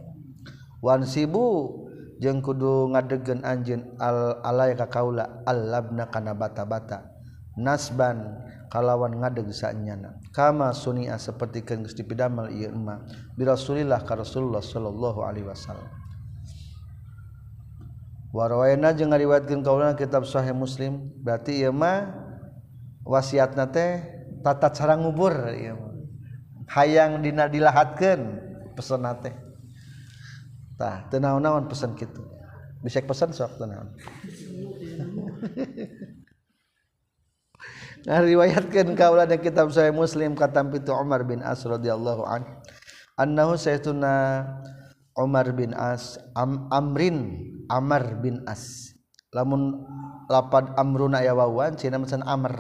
Speaker 1: Wansibu jeung kudu ngadegen anjeun al alai ka kaula allabna kana bata-bata nasban kalawan ngadeg ngadegsaanyana kama Sunia seperti kan gusti pidamel ieu dipidmal bi rasulillah ka Rasulullah sallallahu Alaihi Wasallam. Warna jeung ngariwayatkeun kaulan kitab Sahih muslim berarti ieu mah wasiatna teh tata cara ngubur ieu hayang dina dilahatkeun pesona teh. Tah teu naon-naon pesan kitu. Bisa pesan sok teu naon? [laughs] Nah riwayatkan kaulah dari kitab saya Muslim kata itu Umar bin As radhiyallahu an annahu sayyiduna Umar bin As Am, Amrin Amr bin As. Lamun lapad amruna ya wawan cina macan Amr.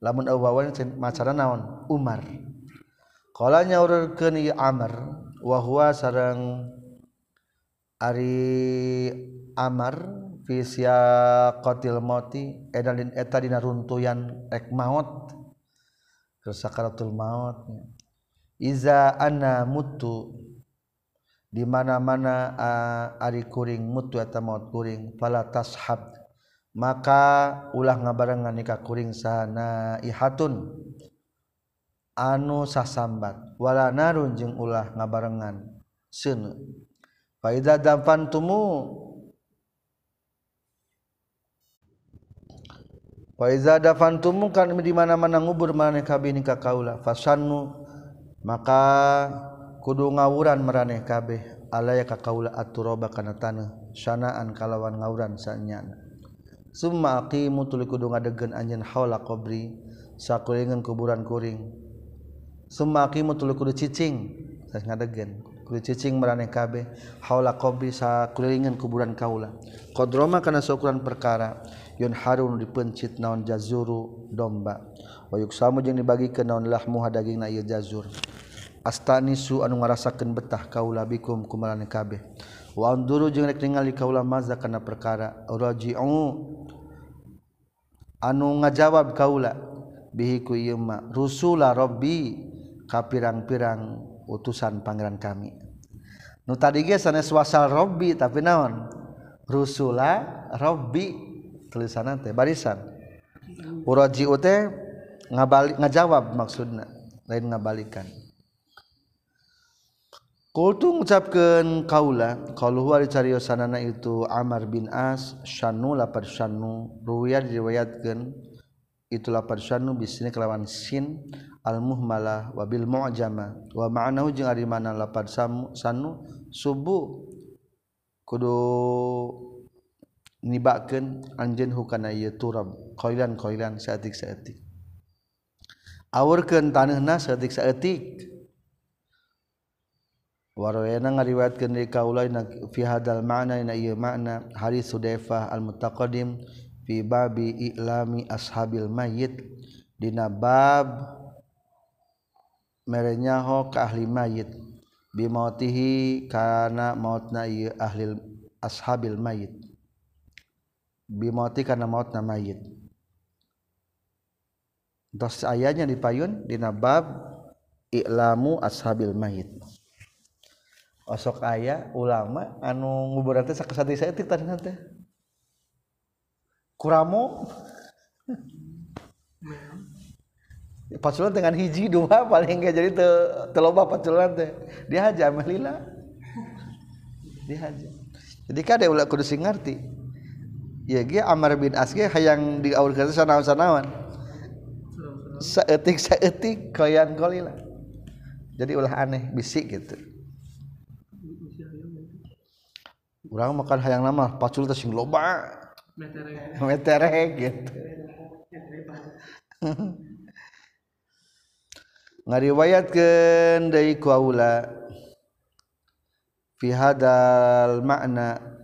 Speaker 1: Lamun wawan macara naon? Umar. Qala nyaurkeun ieu Amr wa huwa sareng Ari Amar Fisya kotil moti edalin eta dina runtuyan ek maut. Kesakaratul maut. Iza ana mutu di mana mana uh, ari kuring mutu eta maut kuring pala tashab. Maka ulah ngabarengan nikah kuring sana ihatun. Anu sasambat. Wala narun jeung ulah ngabarengan. Seuneu fa iza dafantumu Faizadafantum kan di mana-mana ngubur maneh kabeh ni ka kaula. Fasannu maka kudu ngawuran maraneh kabeh. Alaya ka kaula aturaba kana taneuh sanaan kalawan ngawuran sanyana. Summa aqimu tuluy kudu ngadegkeun anjeun haula qabri sakulingan kuburan kuring. Summa aqimu tuluy kudu cicing. Sas ngadegkeun kudu cicing maraneh kabeh. Haula qabri sakulingan kuburan kaula. Qadrama kana saukuran perkara. Yun Harun dipencit naon jazuru domba. Wayuk samu jeung dibagikeun naon lahmu hadaging na ieu jazur. Astanisu anu ngarasakeun betah kaula bikum kumaran kabeh. Wa anduru jeung rek ningali kaula maza kana perkara. Raji'u. Anu ngajawab kaula. Bihi ku ieu ma rusula rabbi ka pirang-pirang utusan pangeran kami. Nu tadi ge sanes wasal rabbi tapi naon? Rusula rabbi. tulisan teh barisan. Uraji teh ngabalik ngajawab maksudna lain ngabalikan. Kultu ngucapkeun kaula qaluhu ari cariosanana itu Amar bin As syanu lapar syanu ruwiyah diriwayatkeun itu lapar syanu bisini kelawan sin al muhmalah wabil mu'jama wa ma'nahu jeung ari mana lapar sanu subuh kudu nibakeun anjeun hukana ieu turab qailan-qailan saeutik-saeutik awurkeun taneuhna saeutik-saeutik Warwayana ngariwayatkeun deui kaulaina fi hadal ma'na ina ieu makna hadis Sudaifah al-Mutaqaddim fi babi i'lami ashabil mayyit. Dina bab merenyaho ka ahli mayit bimautihi kana mautna ieu ahli ashabil mayit bimoti karena maut na mayit dos ayahnya dipayun di nabab i'lamu ashabil mayit osok ayah ulama anu nguburan teh sakasati saya teh tadi nanti kuramo. [laughs] Paculan dengan hiji dua paling enggak jadi te, teloba paculan teh. Dia haja melila [laughs] dia haja jadi kada ulah kudu sing ngerti. Iya ge Amr bin As ge hayang diaurkeun sanaon-sanaon. Saeutik saeutik koyan kolila. Jadi ulah aneh bisik gitu. Urang makan hayang nama pacul teh sing loba. Meterek. Meterek gitu. [laughs] Ngariwayatkeun deui ku aula fi hadal makna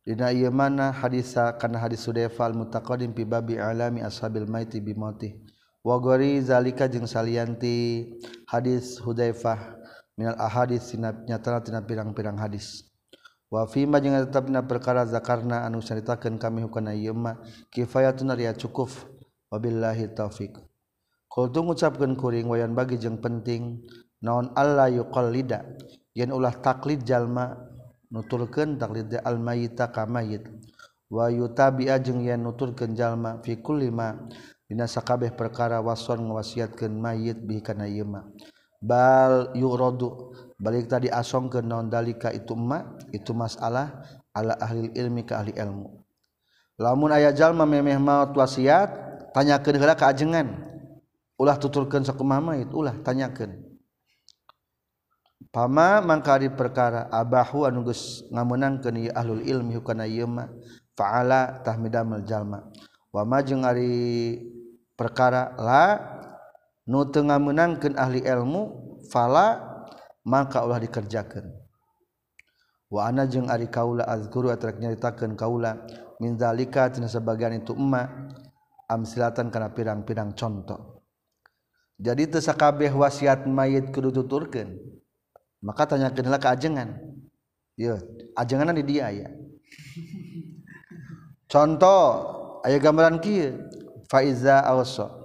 Speaker 1: Dina ieu mana hadisa kana hadis Sudefal mutaqaddim fi babi alami ashabil maiti bi mauti. Wa gori zalika jeung salianti hadis Hudzaifah minal ahadis sinatnya tara tina pirang-pirang hadis. Wa fi ma jeung tetepna perkara zakarna anu caritakeun kami hukana ieu mah kifayatun ya cukup. Wabillahi taufik. Qultu ngucapkeun kuring wayan bagi jeung penting naon Allah yuqallida yen ulah taklid jalma nuturken taklid almayita kamayit wa tabi ajeng yen nuturken jalma fi kulli ma dina sakabeh perkara wason ngawasiatkeun mayit bi kana ieu mah bal yuradu balik tadi asongkeun naon dalika itu ma itu masalah ala ahli ilmi ka ahli ilmu. Lamun aya jalma memeh maot wasiat tanyakeun heula ka ajengan. Ulah tuturkeun sakumaha mayit ulah tanyakeun. pama mangkari perkara abahu anugus ngamunangkeun ieu ahlul ilmi hukana ieu mah faala tahmidamel jalma. Wa ma jeung ari perkara la nu teu ngamunangkeun ahli ilmu fala maka ulah dikerjakeun. Wa ana jeung ari kaula azkuru atrek nyaritakeun kaula min zalika tina sebagian itu emma amsilatan kana pirang-pirang contoh jadi teu sakabeh wasiat mayit kudu tuturkeun. maka tanya kenal keajengan iya ajengan di dia ya contoh ayah gambaran kia faiza awso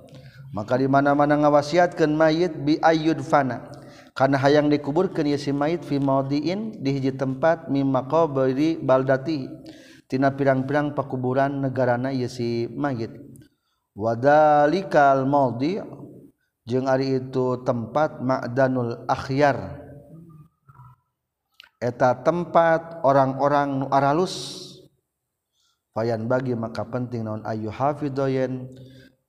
Speaker 1: maka di mana mana ngawasiatkan mayit bi ayud fana. Karena hayang dikuburkan ya si mayit fi maudiin di hiji tempat mimma qabri baldati. Tina pirang-pirang pakuburan negarana ya si mayit. Wadalikal maudi jeung ari itu tempat ma'danul akhyar. eta tempat orang-orang nuaralus payan bagi maka penting non ayu hafidoyen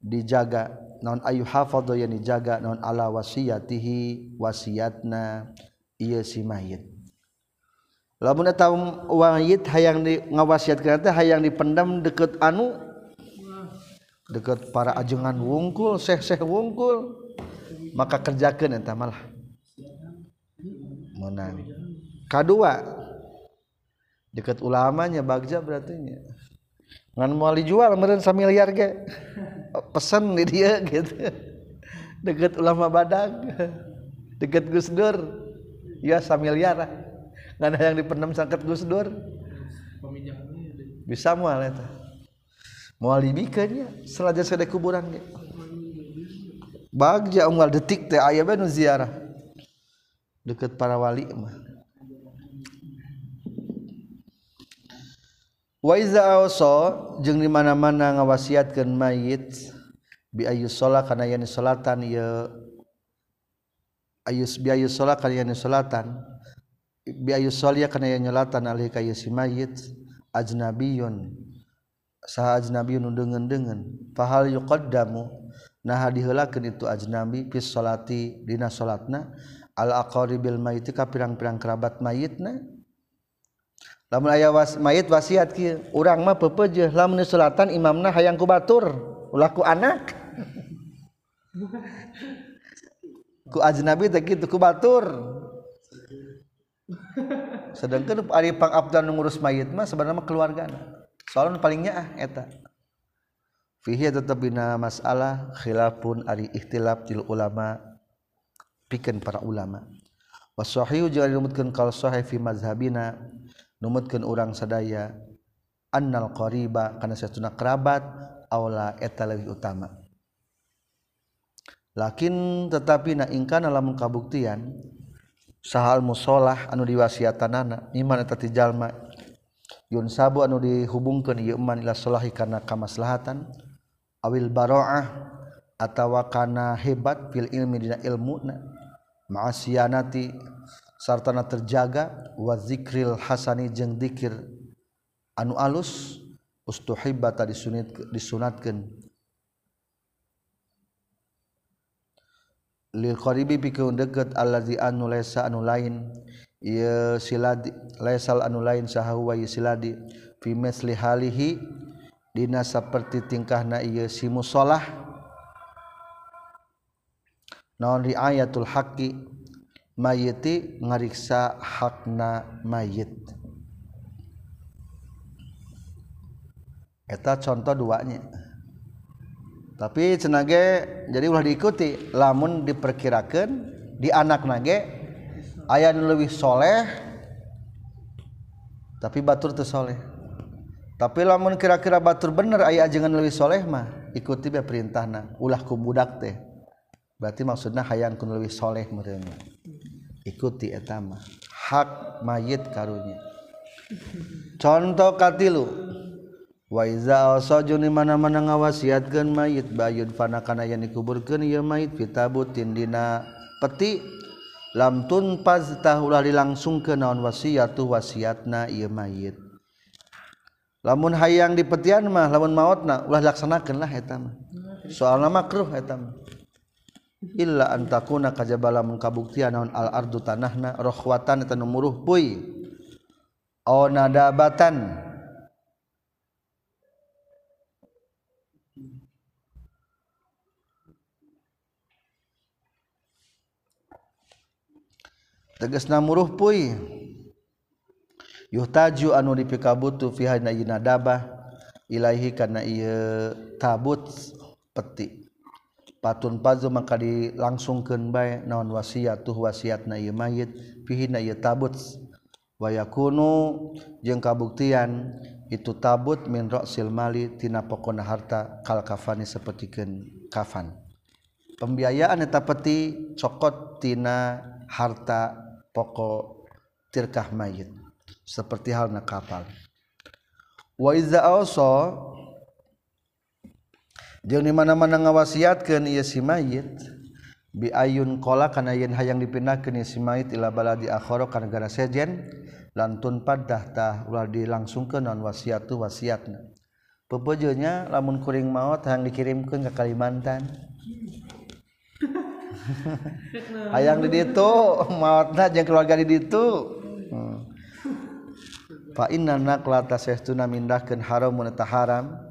Speaker 1: dijaga non ayu hafadoyen dijaga non ala wasiyatihi wasiatna iya si mayit. Lamun eta um wayit hayang di ngawasiatkeun teh hayang dipendam deket anu deket para ajengan wungkul seh-seh wungkul maka kerjakeun eta malah. Menang. Kadua deket ulamanya bagja berarti nya ngan moal dijual meureun samiliar ge. Pesan di dia gitu. Deket ulama badak deket Gus Dur. Ya samiliar ada yang dipendam sangkat Gus Dur. Bisa mual itu mual dibikinnya selaja sudah kuburan dia bagja unggal detik teh ayah benu ziarah. Deket para wali mah Waizaso jeung dimana-mana ngawasiatkan mayit biayu salat karena yani salatan ya ayus biayu salat karena yani salatan biayu solia karena yani nyolatan alih kayu si mayit ajnabiyun saha ajnabiyun dengan-dengan fahal yuqaddamu nah diheulakeun itu ajnabi fis salati dina salatna al aqaribil mayit ka pirang-pirang kerabat mayitna lamun aya was, mayit wasiat kieu urang mah pepeujeuh lamun salatan imamna hayang ku batur. Ulah ku anak. Ku ajnabi teh kitu ku batur. Sedangkan ari pangabdan ngurus mayit mah sebenarnya keluargana soalnya palingnya ah eta. Fihi tetep bina masalah khilafun ari ikhtilaf til ulama pikeun para ulama. Wasahihu jeung dimutkeun kal sahih fi mazhabina numutkeun urang sadaya annal qariba kana satuna kerabat aula eta leuwih utama. Lakin tetapi na ingkana lamun kabuktian sahal musolah anu diwasiatanana iman eta tijalma yun sabu anu dihubungkeun ieu iman ila salahi kana kamaslahatan awil baroah atawa kana hebat fil ilmi dina ilmuna ma'asiyanati sartana terjaga wazikril Hasani jeung dzikir anu alus ustuhibba disunit disunatkeun. Lil qaribi pikeun deukeut allazi anu laisa anu lain ieu siladi laisal anu lain sahawa ieu siladi. Fi misli halihi dina saperti tingkahna ieu si musolah. Naon riayatul haqqi? mayiti ngariksa hakna mayit. Eta contoh duanya. Tapi cenage jadi ulah diikuti lamun diperkirakan di anak nage ayah lebih soleh tapi batur tuh soleh. Tapi lamun kira-kira batur bener ayah jangan lebih soleh mah ikuti be perintahna. Ulah ku budak teh. Berarti maksudnya hayang kun lebih soleh merenya ikuti etama. Hak mayit karunya contoh katilu. Waiza osojun di mana mana ngawasiatkan mayit bayun fanakana yang dikuburkan ya mayit fitabutin dina peti. Lam tunpaz tahulah dilangsung ke naon wasiatu wasiatna ya mayit. Lamun hayang di petian mah lamun mautna ulah laksanakan lah etama soal nama kruh etama Uhuh. illa antakuna kajabala mun kabuktian naon al ardu tanahna rohwatan eta nu muruh puy. Aw nadabatan tegasna muruh puy. Yuhtaju anu dipikabutu fi na nadabah ilaihi kana ieu tabut peti. patun pazu maka dilangsungkeun bae naon wasiat tuh wasiat na ieu mayit fihi na ieu tabut. Wa yakunu jeung kabuktian itu tabut min ra'sil mali tina pokona harta kal kafani sapertikeun kafan. Pembiayaan eta peti cokot tina harta pokok tirkah mayit seperti halna kapal. Wa iza awsa jeung di mana-mana ngawasiatkeun ieu si mayit bi ayun qala kana yen hayang dipindahkeun ieu si mayit ila baladi akhara ka negara sejen lantun padah tah ulah dilangsungkeun naon wasiatu wasiatna. Pepeujeunya lamun kuring maot hayang dikirimkeun ka Kalimantan. [laughs] Hayang di ditu maotna jeung keluarga di ditu. Hmm. fa inna naqlata sahtuna mindahkeun haram mun haram.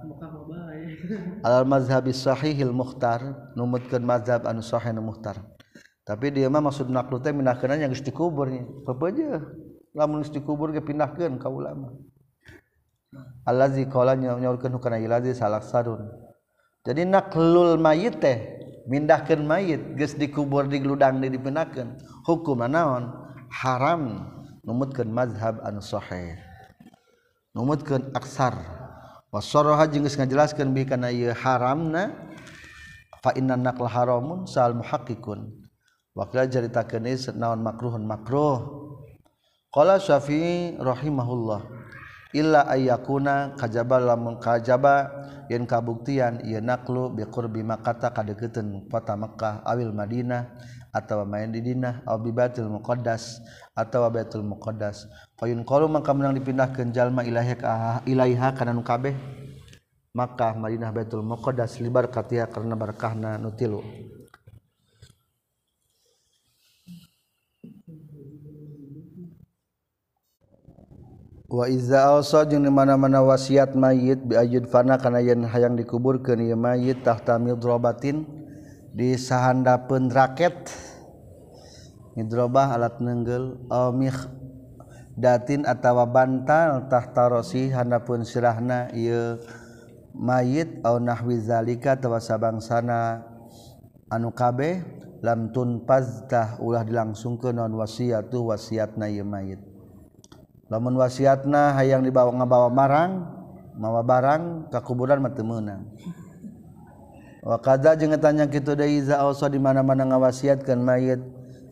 Speaker 1: almazhabi Shahihil Mukhtar numutkan mazhab anu Sahih Mukhtar. Tapi dia mah maksud naklu teh mindahkeun yang geus dikuburnya pepeje lamun geus dikubur ge pindahkeun ka ulama allazi qala nyaurkeun hukana ilazi salaksadun jadi naklul mayit teh mindahkeun mayit geus dikubur di digludang di dipindahkeun. Hukumna naon? Haram. Numutkeun mazhab anu sahih. Numutkeun aksar. wasoroha jeung geus ngajelaskeun bi kana ieu haramna fa inna naqla haramun sal muhaqqiqun. Wa qala caritakeun naon makruhun makruh. Qala syafi'i rahimahullah illa ayyakuna kajaba lamun kajaba yen kabuktian ieu naqlu bi qurbi makkah kadeukeutkeun kota Makkah awil Madinah atawa main di dina aw bi baitul muqaddas atawa baitul muqaddas. Fayun qalu maka menang dipindahkeun jalma ilaiha ilaiha kana nu kabeh. Makkah Madinah baitul muqaddas libar katia karena berkahna nutilu wa iza jeung di mana-mana wasiat mayit bi ayud fana kana yen hayang dikuburkeun ieu mayit tahta midrobatin di sahandapeun raket midrobah alat nenggel omih oh, datin atawa bantal tahta rosi handapun sirahna ieu mayit au nahwi zalika atawa sabangsana. Anu kabeh lam tunpaz tah ulah dilangsungkeun non wasiatu wasiatna ieu mayit. Lamun wasiatna hayang dibawa ngabawa marang mawa barang ka kuburan mah teu meunang. wa wakada jeung tanya kitu deui iza ausa di mana-mana ngawasiatkeun mayit.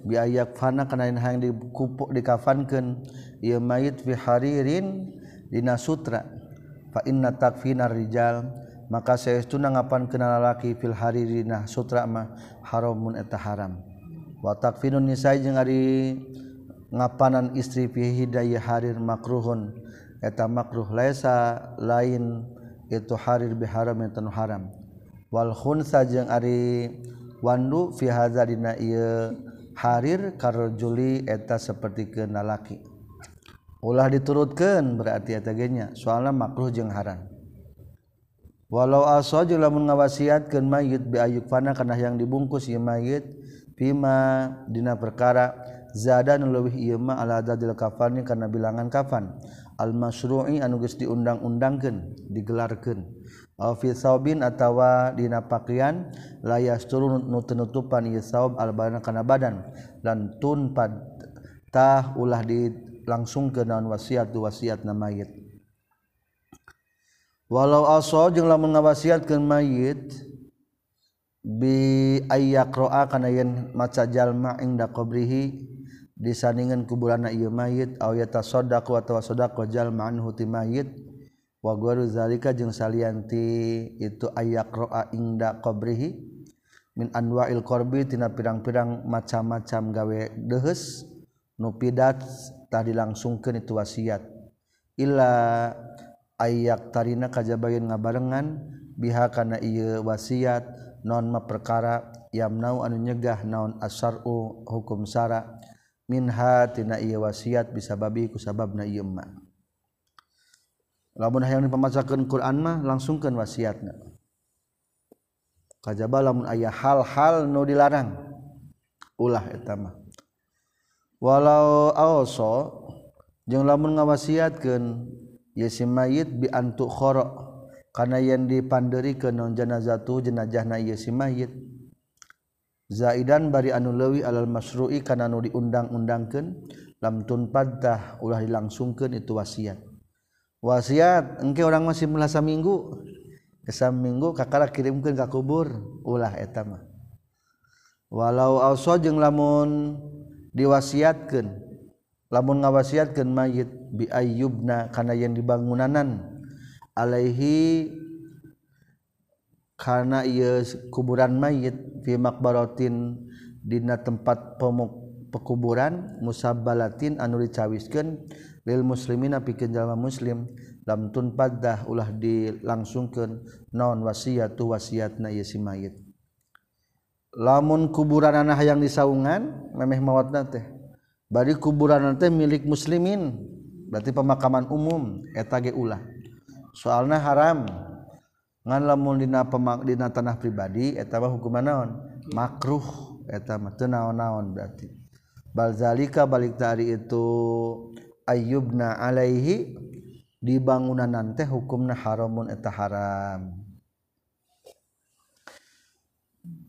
Speaker 1: Bi ayak fana kana hang dikupuk dikafankeun. Ieu mayit fi haririn dina sutra. Fa inna takfinar rijal. Maka saestuna ngapankeun lalaki fil haririna sutra mah haramun eta haram. Wa takfinun nisa jeung ari ngapanan istri fi hidayah harir makruhun. Eta makruh laisa lain itu harir biharam yang haram. wal khunsa jeung Ari Wandu fi hadza dina ieu harir karjuli eta seperti kenalaki. Ulah diturutkeun berarti eta genya soalna makruh jeung haram. Walau aso jeung lamun ngawasiatkeun mayit bi ayuk fana kana yang dibungkus ieu mayit bima dina perkara zada nu leuwih ieu mah ala dadil kafani kana bilangan kafan al masyru'i anu geus diundang-undangkeun digelarkeun Officeobin atawa dina pakaian layas turun nutunutupan Ysaob Albana kana badan dan tun padtah ulah dilangsung ke naon wasiat tu wasiat na mayit. Walau aso jeung lamun ngawasiatkeun mayit bi ayyaqra'a kana yen maca jalma inda qabrihi disandingan kuburanna ieu mayit aw yatasaddaqu atawa sadaqah jalma anhu ti mayit wazalika jeung salianti itu ayaroa ingda qbrihi min anwail qbi tina pirang-pirang macam-macam gawe dehes nupidat tadi dilangsungkan itu wasiat. Ila ayayak tarina kajjabain ngabarengan biha kana ieu wasiat non ma perkara yamnau anu nyegah naon asar'u hukum sara minhatina wasiat bisa babi ku sababna ieu mah lamun hayang pamacakeun Quran mah langsungkeun wasiatna. Kajaba lamun aya hal-hal nu dilarang. Ulah eta mah. Walau awso jeung lamun ngawasiatkeun ye si mayit bi antu khara kana yen dipandeurikeun naon janazatu jenazahna ye si mayit. Zaidan bari anu leuwih alal masru'i kana nu diundang-undangkeun lam tunpadah ulah dilangsungkeun itu wasiat. wasiat engke orang masih melasa minggu. Kesam minggu kakara kirimkan ke kubur. Ulah etama walau also jeng lamun diwasiatkan lamun ngawasiatkan mayit bi ayyubna kana yang dibangunanan alaihi karena ia kuburan mayit fi makbarotin dina tempat pemuk pekuburan musabalatin anu dicawiskeun lil muslimin pikeun jalma muslim lam tunpaddah ulah dilangsungkeun naon wasiatu wasiatna ieu si mayit. Lamun kuburan anak yang disaungan memeh mawatna teh. Bari kuburan teh milik muslimin berarti pemakaman umum eta ge ulah. Soalnya haram. Ngan lamun dina pemak dina tanah pribadi eta mah hukuman naon? Makruh. Eta mah teu naon-naon berarti. balzalika balik tari itu ayyubna alaihi di bangunan nanti hukumna haramun eta haram.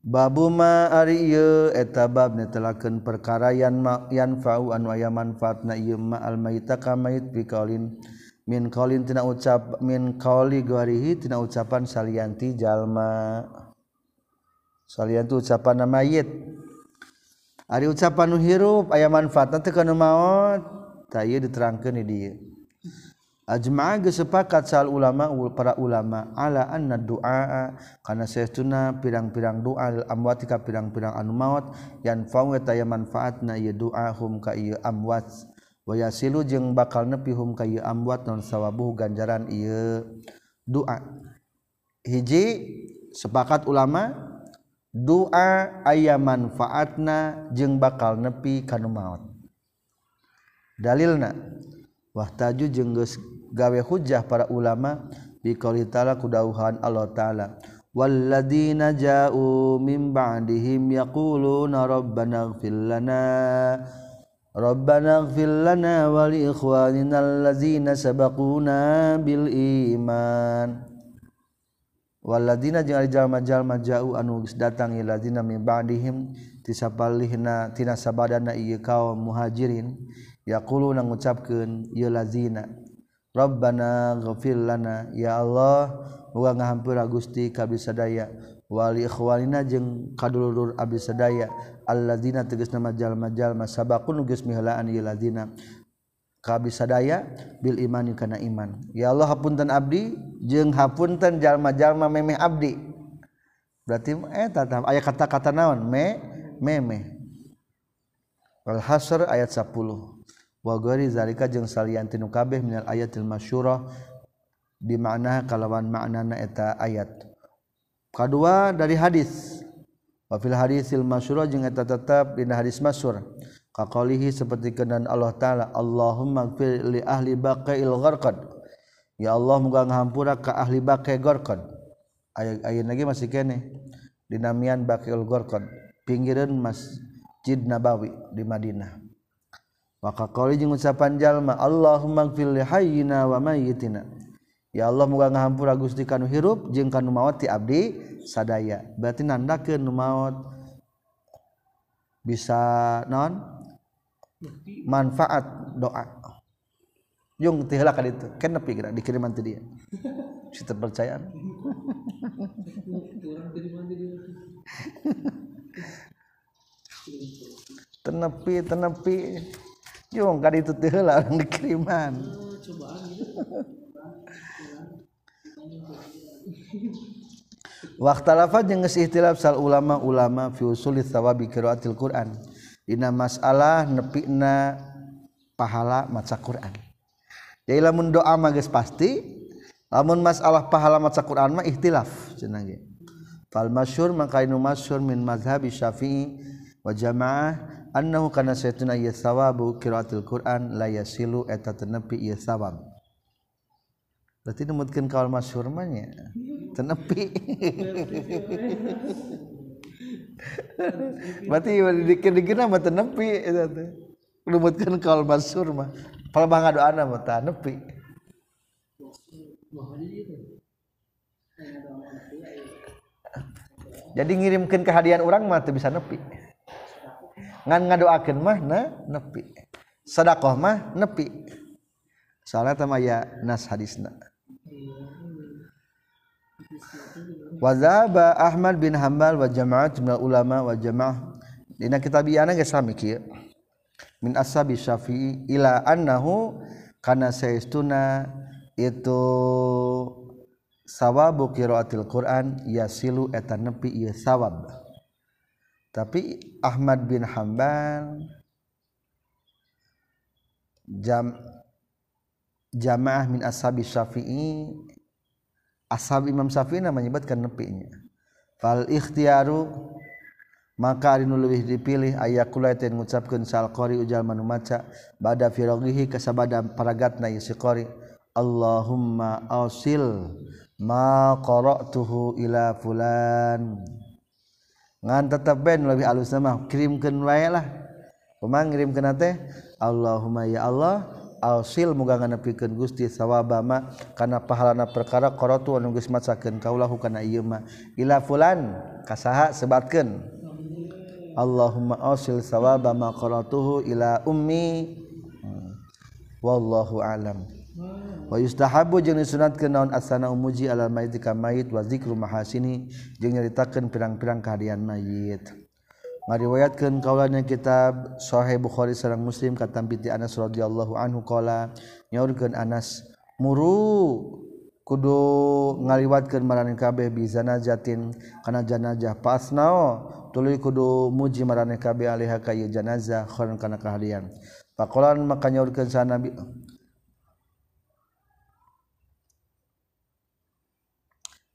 Speaker 1: Babu ma ari ieu eta bab netelakeun perkara yan ma yan fa'u anu aya manfaatna ieu ma al maita ka mait bi qaulin. Min qaulin tina ucap min qauli garihi tina ucapan salianti jalma. Salianti ucapan mayit. Ari ucapan nu hirup aya manfaatna teu kana maot. Ta ieu diterangkeun di dieu ajma'a geus sepakat sal ulama para ulama ala anna du'a kana saestuna pirang-pirang doa lil amwat ka pirang-pirang anu maot. Yan fa'u ta ya manfaatna ieu doa hum ka ieu amwat. Wa yasilu jeung bakal nepi hum ka ieu amwat non sawabu ganjaran ieu. Doa hiji sepakat ulama doa aya manfaatna jeung bakal nepi kanu maut dalilna wahtaju jeung geus gawe hujjah para ulama biqauli ta'ala kudauhan Allah ta'ala. Walladzina ja'u min ba'dihim yaquluna rabbana ighfir lana rabbana ighfir lana wa li ikhwanina alladzina bil waladina jeung ari jalma-jalma jauh anu geus datang ieu ladina min ba'dihim tisapalihna tina sabadana ieu kaum muhajirin. Yaquluna ngucapkeun ieu ladina rabbana ghafir lana ya Allah moga ngahampura Gusti ka abdi wali ikhwanina jeung kadulur abdi sadaya alladzina tegas nama jalma-jalma sabaqun geus mihlaan ieu ladina kabis sadaya bil imani kana iman. Ya Allah hapunten abdi jeung hapunten jalma-jalma memeh abdi. Berarti eta eh, aya kata-kata naon? Me memeh. Wal hasr ayat 10 wa ghairi zalika jeung salianti nu kabeh minal ayatil masyurah di makna kalawan maknana eta ayat. Kedua dari hadis. Wa fil hadisil masyurah jeung eta tetap dina hadis masyurah kaqalihi seperti kenan Allah taala Allahumma gfir li ahli baqail gharqad ya Allah muga ngahampura ka ahli baqai gharqad ayeuna lagi masih kene dinamian baqail gharqad pinggiran Masjid Nabawi di Madinah. Maka qali jeung ucapan jalma Allahumma gfir li hayyina wa mayyitina. Ya Allah muga ngahampura Gusti kanu hirup jeung kanu maot ti abdi sadaya. Berarti nandakeun maot bisa non manfaat doa. Jung tihlah kali itu kan nepi kira dikiriman tadi dia. Si terpercayaan. Tenepi tenepi Jung kali itu tihlah orang dikiriman Waktu lafaz jeung geus ihtilaf sal ulama-ulama fi usul tsawabi qiraatil Quran. dina masalah nepina pahala maca Quran. Jadi lamun doa mah geus pasti lamun masalah pahala maca Quran mah ikhtilaf cenah ge. Fal masyhur maka inu masyhur min mazhabi syafi'i wa jamaah annahu kana saytuna ya thawabu qiraatil Quran la yasilu eta tenepi ya thawab. Berarti numutkeun kaul masyhur mah nya tenepi [laughs] [laughs] berarti dikir dikir nama tenepi itu eh, tuh lumutkan kal basur mah. Kalau bangga doa nama tak nepi. Jadi ngirimkan kehadian orang mah tuh bisa nepi. Ngan ngadoakan mah na nepi. Sedekah mah nepi. Soalnya sama ya nas hadisna. Wazaba Ahmad bin Hambal wa jama'at min ulama wa jamaah. Dina kitabiyana geus sami kieu min ashabi syafi'i ila annahu kana saestuna itu sawabu qiraatil Quran yasilu eta nepi ieu sawab. Tapi Ahmad bin Hambal jam jamaah min ashabi syafi'i ashab Imam Syafi'i menyebutkan nepinya. Fal ikhtiaru maka ari nu leuwih dipilih aya kula teh ngucapkeun sal qari ujal manu maca bada firaghihi kasabada paragatna yeusi qari. Allahumma ausil ma qara'tuhu ila fulan. Ngan tetep ben lebih alus mah kirimkeun wae lah. Pemang ngirimkeun teh Allahumma ya Allah alsil muga nganepikeun Gusti sawabama kana pahalana perkara qaratu anu geus macakeun kaulahu kana ieu mah. Ila fulan kasaha sebatkeun. Allahumma asil sawabama qaratuhu ila ummi. Hmm. Wallahu alam. Wa yustahabu jeung disunatkeun naon asana umuji alal mayit ka mayit wa zikru mahasini jeung nyaritakeun pirang-pirang kahadian mayit ngariwayatkan kaulanya kitab Sahih Bukhari sareng Muslim kata binti Anas radhiyallahu anhu qala nyaurkeun Anas muru kudu ngaliwatkeun maraneh kabeh bi janazatin kana janazah pasnao tuluy kudu muji maraneh kabeh alaiha ka ieu janazah khairan kana kahalian. Pakolan maka nyaurkeun sa Nabi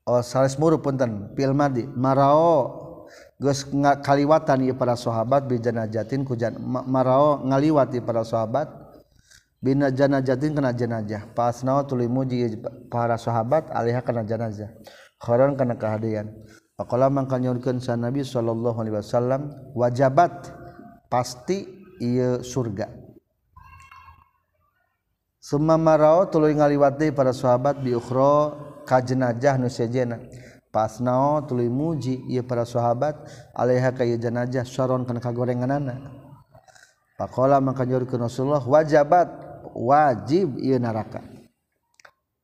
Speaker 1: Oh, salis muru punten pil madi marao kaliwatan para sahabat bijanajatin kujan marao ngaliwati para sahabat bina janajatin kena jenajah pasnau tuli muji para sahabat alihah kena jenajah khoron kena kehadian Pakola mangkanyurkeun sa Nabi sallallahu alaihi wasallam wajabat pasti ieu surga. Summa marao tuluy ngaliwati para sahabat bi ukhra ka jenajah nu sejena. pas nao tuluy muji ieu para sahabat alaiha ka jenajah saron kana kagorenganana. Pakola maka nyorkeun Rasulullah wajabat wajib ieu neraka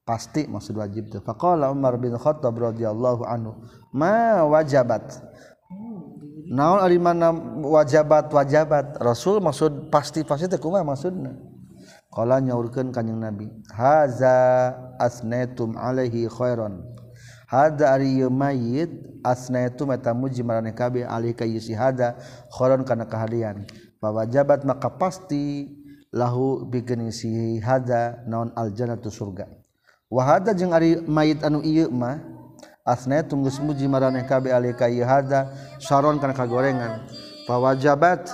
Speaker 1: pasti maksud wajib teh. Pakola Umar bin Khattab radhiyallahu anhu ma wajabat? Naon ari mana wajabat wajabat? Rasul maksud pasti pasti teh kumaha maksudna? Qala nyaurkeun kanjing Nabi haza asnaitum alaihi khairan. Hada ari mayit asna itu mata muji marane kabe alih ka yusi hada khoron kana kahadian. fa wajabat maka pasti lahu bikening si hada naon aljannatu surga. Wa hada jeung ari mayit anu ieu mah asna tunggu muji marane kabe alih ka hada saron kana kagorengan. Fawajabat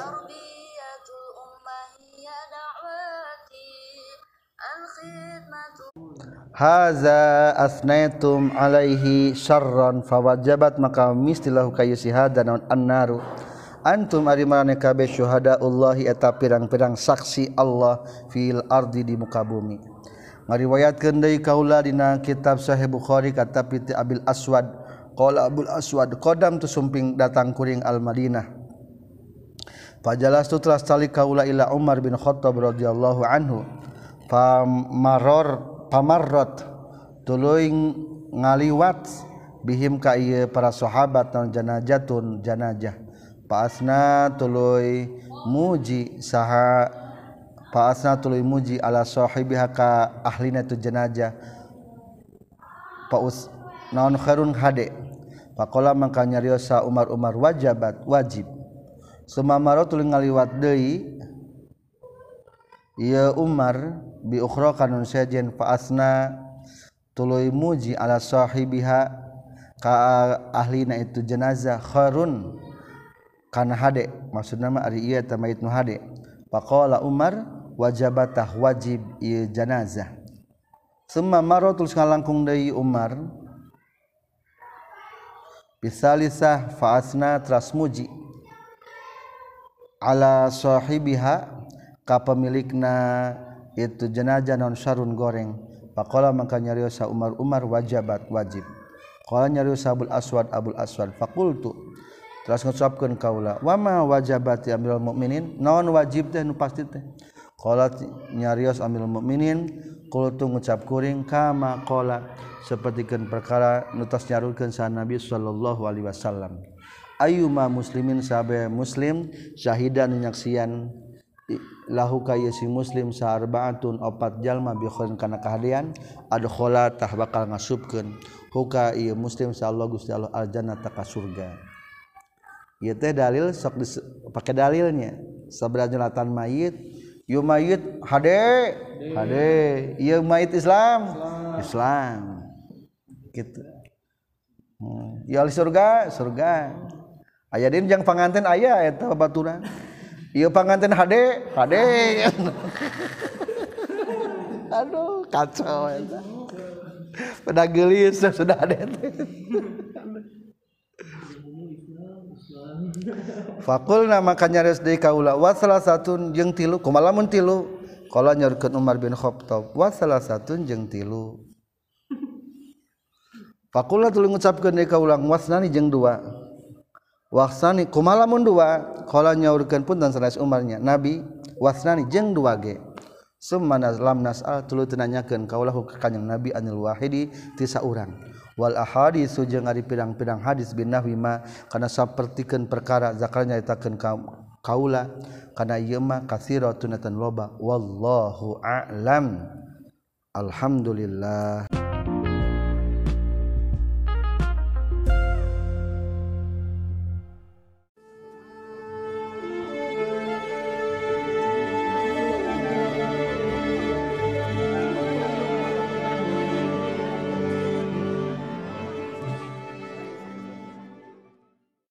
Speaker 1: Haza asnaitum alaihi syarran fawajabat. Maka mistilahu kayu si hada naon annaru. Antum ari maraneh kabeh syuhadaullahi eta pirang-pirang saksi Allah fil ardi di muka bumi. Riwayat Kendai kauladina kitab Shahih Bukhari kata piti Abil aswad q Abul aswad Qdam tuh sumping datang kuring Almadinah. Fajalas tu telah tali kaula ila Umar bin Khattab radhiyallahu anhu. Pamaror pamarrot tuluy ngaliwat bihim ka ieu para sahabat naon janajatun janajah. Paasna tuluy muji saha paasna tuluy muji ala sahibiha ka ahlina tu janajah. Paus naon khairun hade. Pakola mangka nyariosa Umar Umar wajabat wajib Sumamaro tuling ngaliwat deui Ieu Umar bi ukhra kanun sajen faasna tuluy muji ala sahibiha ka ahlina itu jenazah kharun kana hade maksudna mah ari ieu teh mayit nu hade. Faqala Umar wajabatah wajib ieu jenazah. Summa maro tulus ngalangkung deui Umar bisalisah faasna teras muji shahibiha kap kapemilikna itu jenajah non Sarun goreng. Pakola maka nyariosa Umar Umar wajabat wajib. Kalau nyariosa Abul Aswad Abul Aswad fakultu terus ngucapkan kaulah wama wajabat ya amil mukminin? Non wajib teh nu pasti teh. Kalau nyarios amil mukminin kultu ngucap kuring kama kola sepertikan perkara nutas nyarulkan sa Nabi Shallallahu Alaihi Wasallam. Ayuma muslimin sabe muslim syahidan nyaksian lahu kay si muslim saarbaatun opat jalma bikhon kana kahadian adkhala tah bakal ngasupkeun. Huka ieu muslim sa Allah Gusti Allah al aljannata ka surga. Ieu teh dalil sok pakai dalilnya. Sabda jelatan mayit yu mayit hade hade. Ieu mayit Islam Islam, Islam. gitu. Hmm. ya surga surga. Aya deui jeung panganten aya eta babaturan. Iya panganten hade hade. Aduh kacau eta. Pada gelis sudah ada Fakul nama kanya resdi kaula wa salah satu jeng tilu kumalamun tilu? Kalau nyurkeun Umar bin Khattab wa salah satu jeng tilu. Fakulna tuluy ngucapkeun deui kaulang wasnani jeng dua wasani kumalamun dua kalau nyaurkan pun dan sanes umarnya. Nabi wasnani jeng dua ge. Summa lam nas'al tuluy tenanyakeun kaulahu ka kanjeng nabi anil wahidi tisa urang wal ahadis jeung ari pirang-pirang hadis bin nahwi ma kana sapertikeun perkara zakal nyaitakeun kaula kana ieu mah kasiratun loba. Wallahu a'lam. Alhamdulillah.